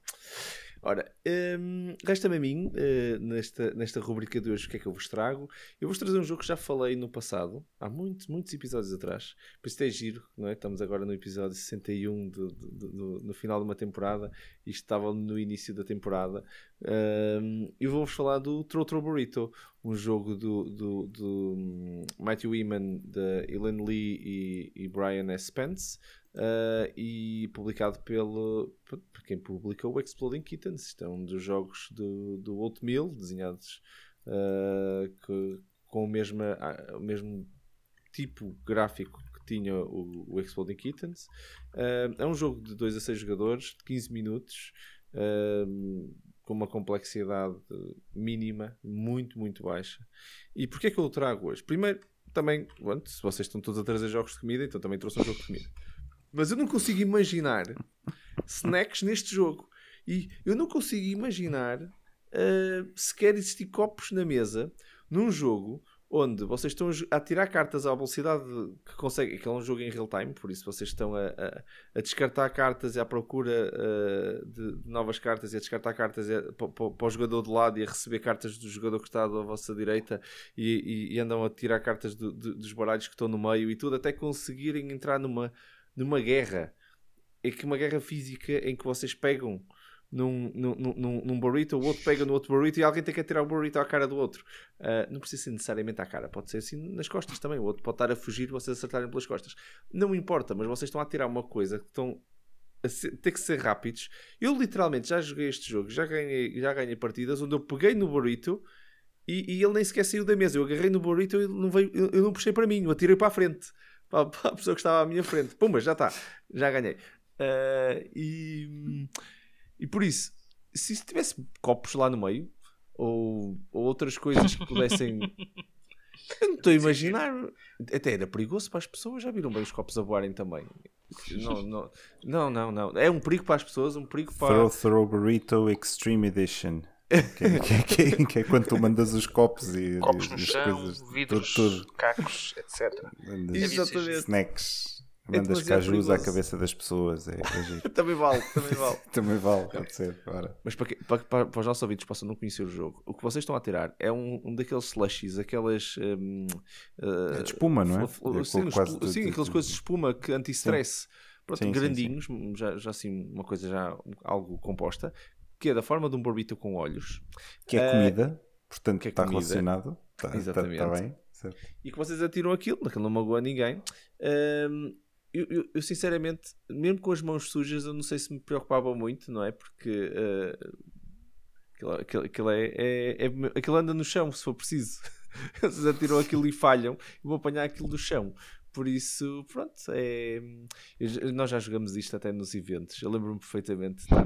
Ora, hum, resta-me a mim, eh, nesta, nesta rubrica de hoje, o que é que eu vos trago? Eu vos trazer um jogo que já falei no passado, há muitos, muitos episódios atrás. Por isso é giro, não é? Estamos agora no episódio 61, do, do- do- no final de uma temporada, isto estava no início da temporada. Hum, eu vou-vos falar do Trotro Burrito, um jogo do, do, do Matthew Eman, da Ellen Lee e, e Brian S. Spence. Uh, e publicado pelo por quem publicou o Exploding Kittens. Isto é um dos jogos do, do Oatmeal, desenhados uh, que- com o mesmo, ah, o mesmo tipo gráfico que tinha o, o Exploding Kittens. Uh, é um jogo de 2 a 6 jogadores, de 15 minutos, com uma complexidade mínima, muito, muito baixa. E porquê é que eu o trago hoje? Primeiro, também, pronto, se vocês estão todos a trazer jogos de comida, então também trouxe um jogo de comida. Mas eu não consigo imaginar snacks neste jogo. E eu não consigo imaginar uh, sequer existir copos na mesa num jogo onde vocês estão a tirar cartas à velocidade que conseguem, que é um jogo em real time, por isso vocês estão a, a, a descartar cartas e à procura uh, de, de, novas cartas e a descartar cartas para, o jogador de lado e a receber cartas do jogador que está à vossa direita e, e, e andam a tirar cartas do, de, dos baralhos que estão no meio e tudo, até conseguirem entrar numa, numa guerra. É que uma guerra física em que vocês pegam num, num, num, num burrito, o outro pega no outro burrito e alguém tem que atirar o burrito à cara do outro. Uh, não precisa ser necessariamente à cara, pode ser assim nas costas também. O outro pode estar a fugir vocês acertarem pelas costas. Não importa, mas vocês estão a atirar uma coisa que estão ser, ter que ser rápidos. Eu literalmente já joguei este jogo, já ganhei, já ganhei partidas onde eu peguei no burrito e, e ele nem sequer saiu da mesa. Eu agarrei no burrito e não veio, eu, eu não puxei para mim, eu atirei para a frente. Para, para a pessoa que estava à minha frente. Pumba, já está, já ganhei. Uh, e e por isso, se tivesse copos lá no meio, ou, ou outras coisas que pudessem. Eu não estou a imaginar. Até era perigoso para as pessoas, já viram bem os copos a voarem também. Não, não, não, não, não. É um perigo para as pessoas, um perigo para. Throw Throw Burrito Extreme Edition. Que é, que, é, que é, quando tu mandas os copos e copos no chão, coisas, vidros, tudo, tudo. cacos, etc. Exatamente. Snacks. Mandas cajus à cabeça das pessoas. É, é também vale, também vale. também vale, pode ser. Bora. Mas para, que, para, para, para, os nossos ouvintes que possam não conhecer o jogo, o que vocês estão a tirar é um, um daqueles slushies, aquelas. Um, uh, é de espuma, não é? é sim, sim, sim aquelas coisas de espuma que anti-stress. Pronto, sim, grandinhos, sim, já, já assim, uma coisa já algo composta, que é da forma de um borbito com olhos. Que é comida, portanto que é está comida. relacionado. Está, Exatamente. Está, está bem. Certo. E que vocês atiram aquilo, naquilo não magoa ninguém. Um, eu, eu, eu, sinceramente, mesmo com as mãos sujas, eu não sei se me preocupava muito, não é? Porque uh, aquilo, aquilo, aquilo, é, é, é, aquilo anda no chão, se for preciso. Eles atiram aquilo e falham, e vou apanhar aquilo do chão. Por isso, pronto, é... nós já jogamos isto até nos eventos. Eu lembro-me perfeitamente de estar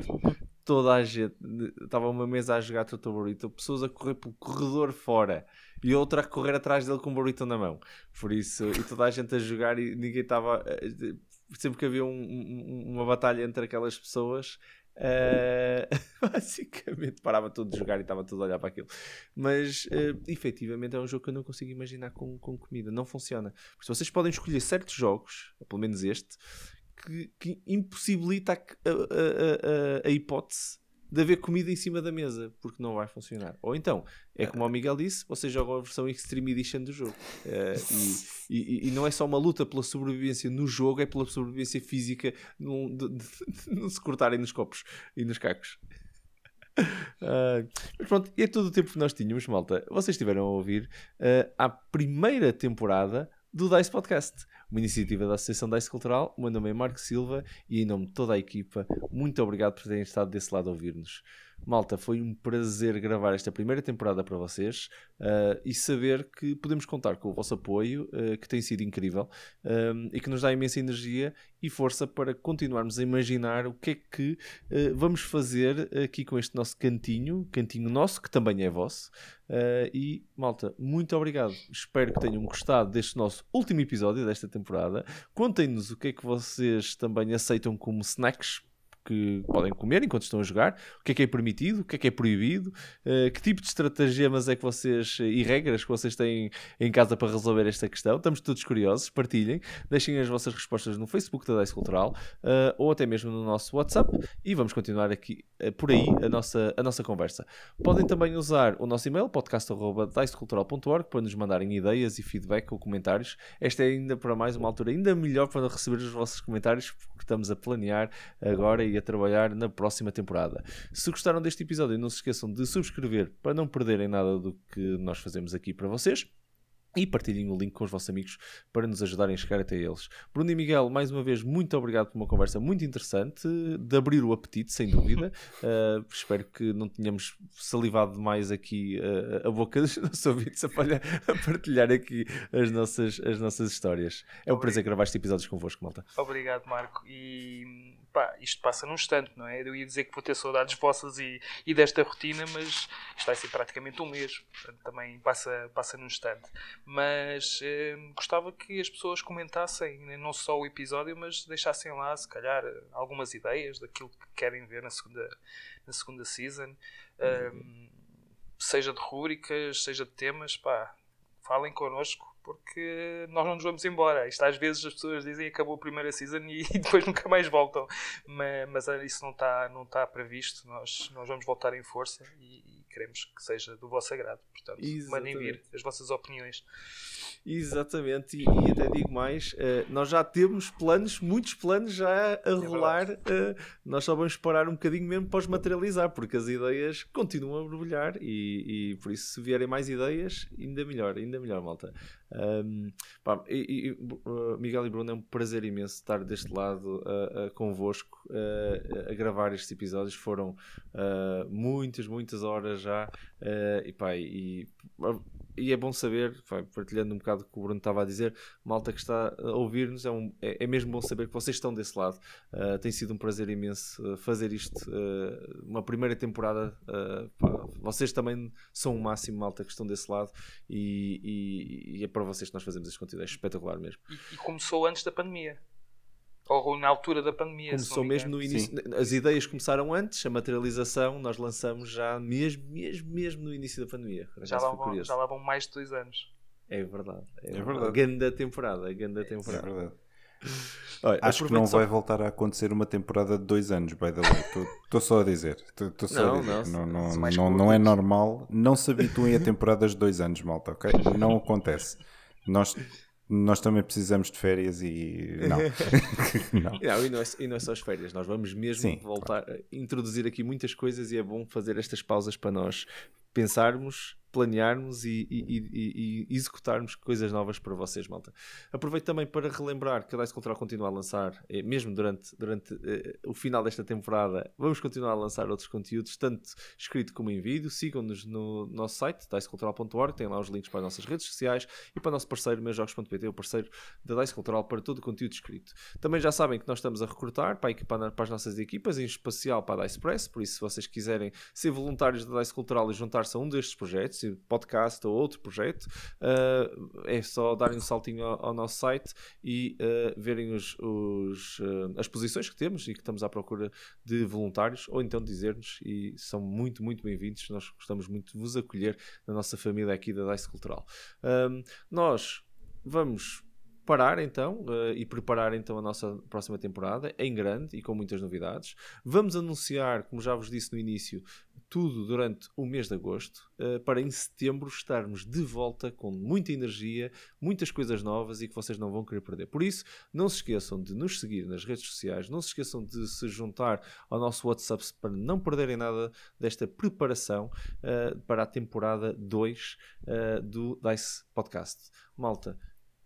toda a gente. Estava uma mesa a jogar Total Burrito, pessoas a correr pelo corredor fora e outra a correr atrás dele com um burrito na mão. Por isso, e toda a gente a jogar e ninguém estava. Eh, sempre que havia um, um, uma batalha entre aquelas pessoas, Uh, basicamente parava tudo de jogar e estava tudo a olhar para aquilo. Mas uh, efetivamente é um jogo que eu não consigo imaginar com, com comida, não funciona. Porque vocês podem escolher certos jogos, pelo menos este, que, que impossibilita a, a, a, a hipótese de haver comida em cima da mesa, porque não vai funcionar. Ou então, é como o Miguel disse, você joga a versão Extreme Edition do jogo. Uh, e, e, e, não é só uma luta pela sobrevivência no jogo, é pela sobrevivência física de, de, de, de não se cortarem nos copos e nos cacos. Uh, mas pronto, e é todo o tempo que nós tínhamos, malta. Vocês estiveram a ouvir uh, a primeira temporada do DICE Podcast, uma iniciativa da Associação DICE Cultural. O meu nome é Marco Silva e, em nome de toda a equipa, muito obrigado por terem estado desse lado a ouvir-nos. Malta, foi um prazer gravar esta primeira temporada para vocês uh, e saber que podemos contar com o vosso apoio, uh, que tem sido incrível um, e que nos dá imensa energia e força para continuarmos a imaginar o que é que uh, vamos fazer aqui com este nosso cantinho, cantinho nosso, que também é vosso. e, malta, muito obrigado. Espero que tenham gostado deste nosso último episódio desta temporada. Contem-nos o que é que vocês também aceitam como snacks que podem comer enquanto estão a jogar, o que é que é permitido, o que é que é proibido, uh, que tipo de estratagemas é que vocês e regras que vocês têm em casa para resolver esta questão. Estamos todos curiosos, partilhem, deixem as vossas respostas no Facebook da Dice Cultural uh, ou até mesmo no nosso WhatsApp e vamos continuar aqui uh, por aí a nossa, a nossa conversa. Podem também usar o nosso e-mail podcast.dicecultural.org para nos mandarem ideias e feedback ou comentários. Esta é ainda para mais uma altura ainda melhor para receber os vossos comentários porque estamos a planear agora e a trabalhar na próxima temporada. Se gostaram deste episódio, não se esqueçam de subscrever para não perderem nada do que nós fazemos aqui para vocês e partilhem o link com os vossos amigos para nos ajudarem a chegar até eles. Bruno e Miguel, mais uma vez, muito obrigado por uma conversa muito interessante, de abrir o apetite, sem dúvida. Uh, espero que não tenhamos salivado demais aqui uh, a boca dos nossos ouvintes a, a, partilhar aqui as nossas, as nossas histórias. É um prazer gravar este episódio convosco, malta. Obrigado, Marco. E pá, isto passa num instante, não é? Eu ia dizer que vou ter saudades vossas e, e desta rotina, mas isto vai ser praticamente um mês, portanto também passa, passa num instante. Mas eh, gostava que as pessoas comentassem né, não só o episódio, mas deixassem lá, se calhar, algumas ideias daquilo que querem ver na segunda, na segunda season. Um, seja de rubricas, seja de temas, pá, falem connosco porque nós não nos vamos embora. Isto às vezes as pessoas dizem que acabou a primeira season e, depois nunca mais voltam. Mas, mas eh, isso não está não tá previsto. Nós, nós vamos voltar em força e, e queremos que seja do vosso agrado. Portanto, Exatamente. mandem vir as vossas opiniões. Exatamente, e, e, até digo mais, uh, nós já temos planos, muitos planos já a é rolar, uh, nós só vamos parar um bocadinho mesmo para os materializar, porque as ideias continuam a brilhar e, e por isso se vierem mais ideias, ainda melhor, ainda melhor, malta. Um, pá, e, e, uh, Miguel e Bruno, é um prazer imenso estar deste lado uh, uh, convosco uh, a gravar estes episódios. Foram muitas, muitas horas já. E, pá, e e é bom saber, vai, partilhando um bocado o que o Bruno estava a dizer, malta que está a ouvir-nos, é, um, é, é, mesmo bom saber que vocês estão desse lado. Uh, tem sido um prazer imenso uh, fazer isto, uh, uma primeira temporada. Pá, vocês também são o máximo, malta, que estão desse lado, e, e, e é para vocês que nós fazemos este conteúdo. É espetacular mesmo. E, e começou antes da pandemia. Ou na altura da pandemia. Começou mesmo no início. Sim. As ideias começaram antes, a materialização nós lançamos já mesmo, mesmo, mesmo no início da pandemia. Já lá, vão, já lá vão mais de dois anos. É verdade. É, é verdade. Ganda temporada. Ganda é, temporada. É verdade. Olha, Acho que não só... vai voltar a acontecer uma temporada de dois anos, by the way. Estou só a dizer. Tô, só não, a dizer. Não, não, não, não, não é normal. Não se habituem a temporadas de dois anos, malta, ok? Não acontece. Nós nós também precisamos de férias e não. não. não, e, não é, e não é só as férias, nós vamos mesmo Sim, voltar claro. a introduzir aqui muitas coisas e é bom fazer estas pausas para nós pensarmos planearmos e, e, e, e, executarmos coisas novas para vocês, malta. Aproveito também para relembrar que a Dice Control continua a lançar, eh, mesmo durante, durante eh, o final desta temporada, vamos continuar a lançar outros conteúdos, tanto escrito como em vídeo. Sigam-nos no nosso site, dicecultural.org, tem lá os links para as nossas redes sociais e para o nosso parceiro, meusjogos.pt, o parceiro da Dice Cultural para todo o conteúdo escrito. Também já sabem que nós estamos a recrutar para, para, para as nossas equipas, em especial para a Dice Press, por isso se vocês quiserem ser voluntários da Dice Cultural e juntar-se a um destes projetos, podcast ou outro projeto, uh, é só darem um saltinho ao, ao nosso site e uh, verem os, os uh, as posições que temos e que estamos à procura de voluntários, ou então dizer-nos, e são muito, muito bem-vindos. Nós gostamos muito de vos acolher na nossa família aqui da DICE Cultural. nós vamos parar então uh, e preparar então a nossa próxima temporada em grande e com muitas novidades. Vamos anunciar, como já vos disse no início, tudo durante o mês de agosto, uh, para em setembro estarmos de volta com muita energia, muitas coisas novas e que vocês não vão querer perder. Por isso, não se esqueçam de nos seguir nas redes sociais, não se esqueçam de se juntar ao nosso WhatsApp para não perderem nada desta preparação uh, para a temporada 2 do DICE Podcast. Malta,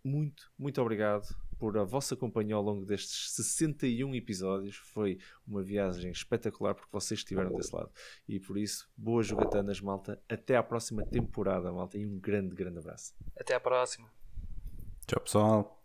muito, muito obrigado por a vossa companhia ao longo destes 61 episódios. Foi uma viagem espetacular porque vocês estiveram desse lado. E por isso, boas jogatanas, malta. Até à próxima temporada, malta. E um grande, grande abraço. Até à próxima. Tchau, pessoal.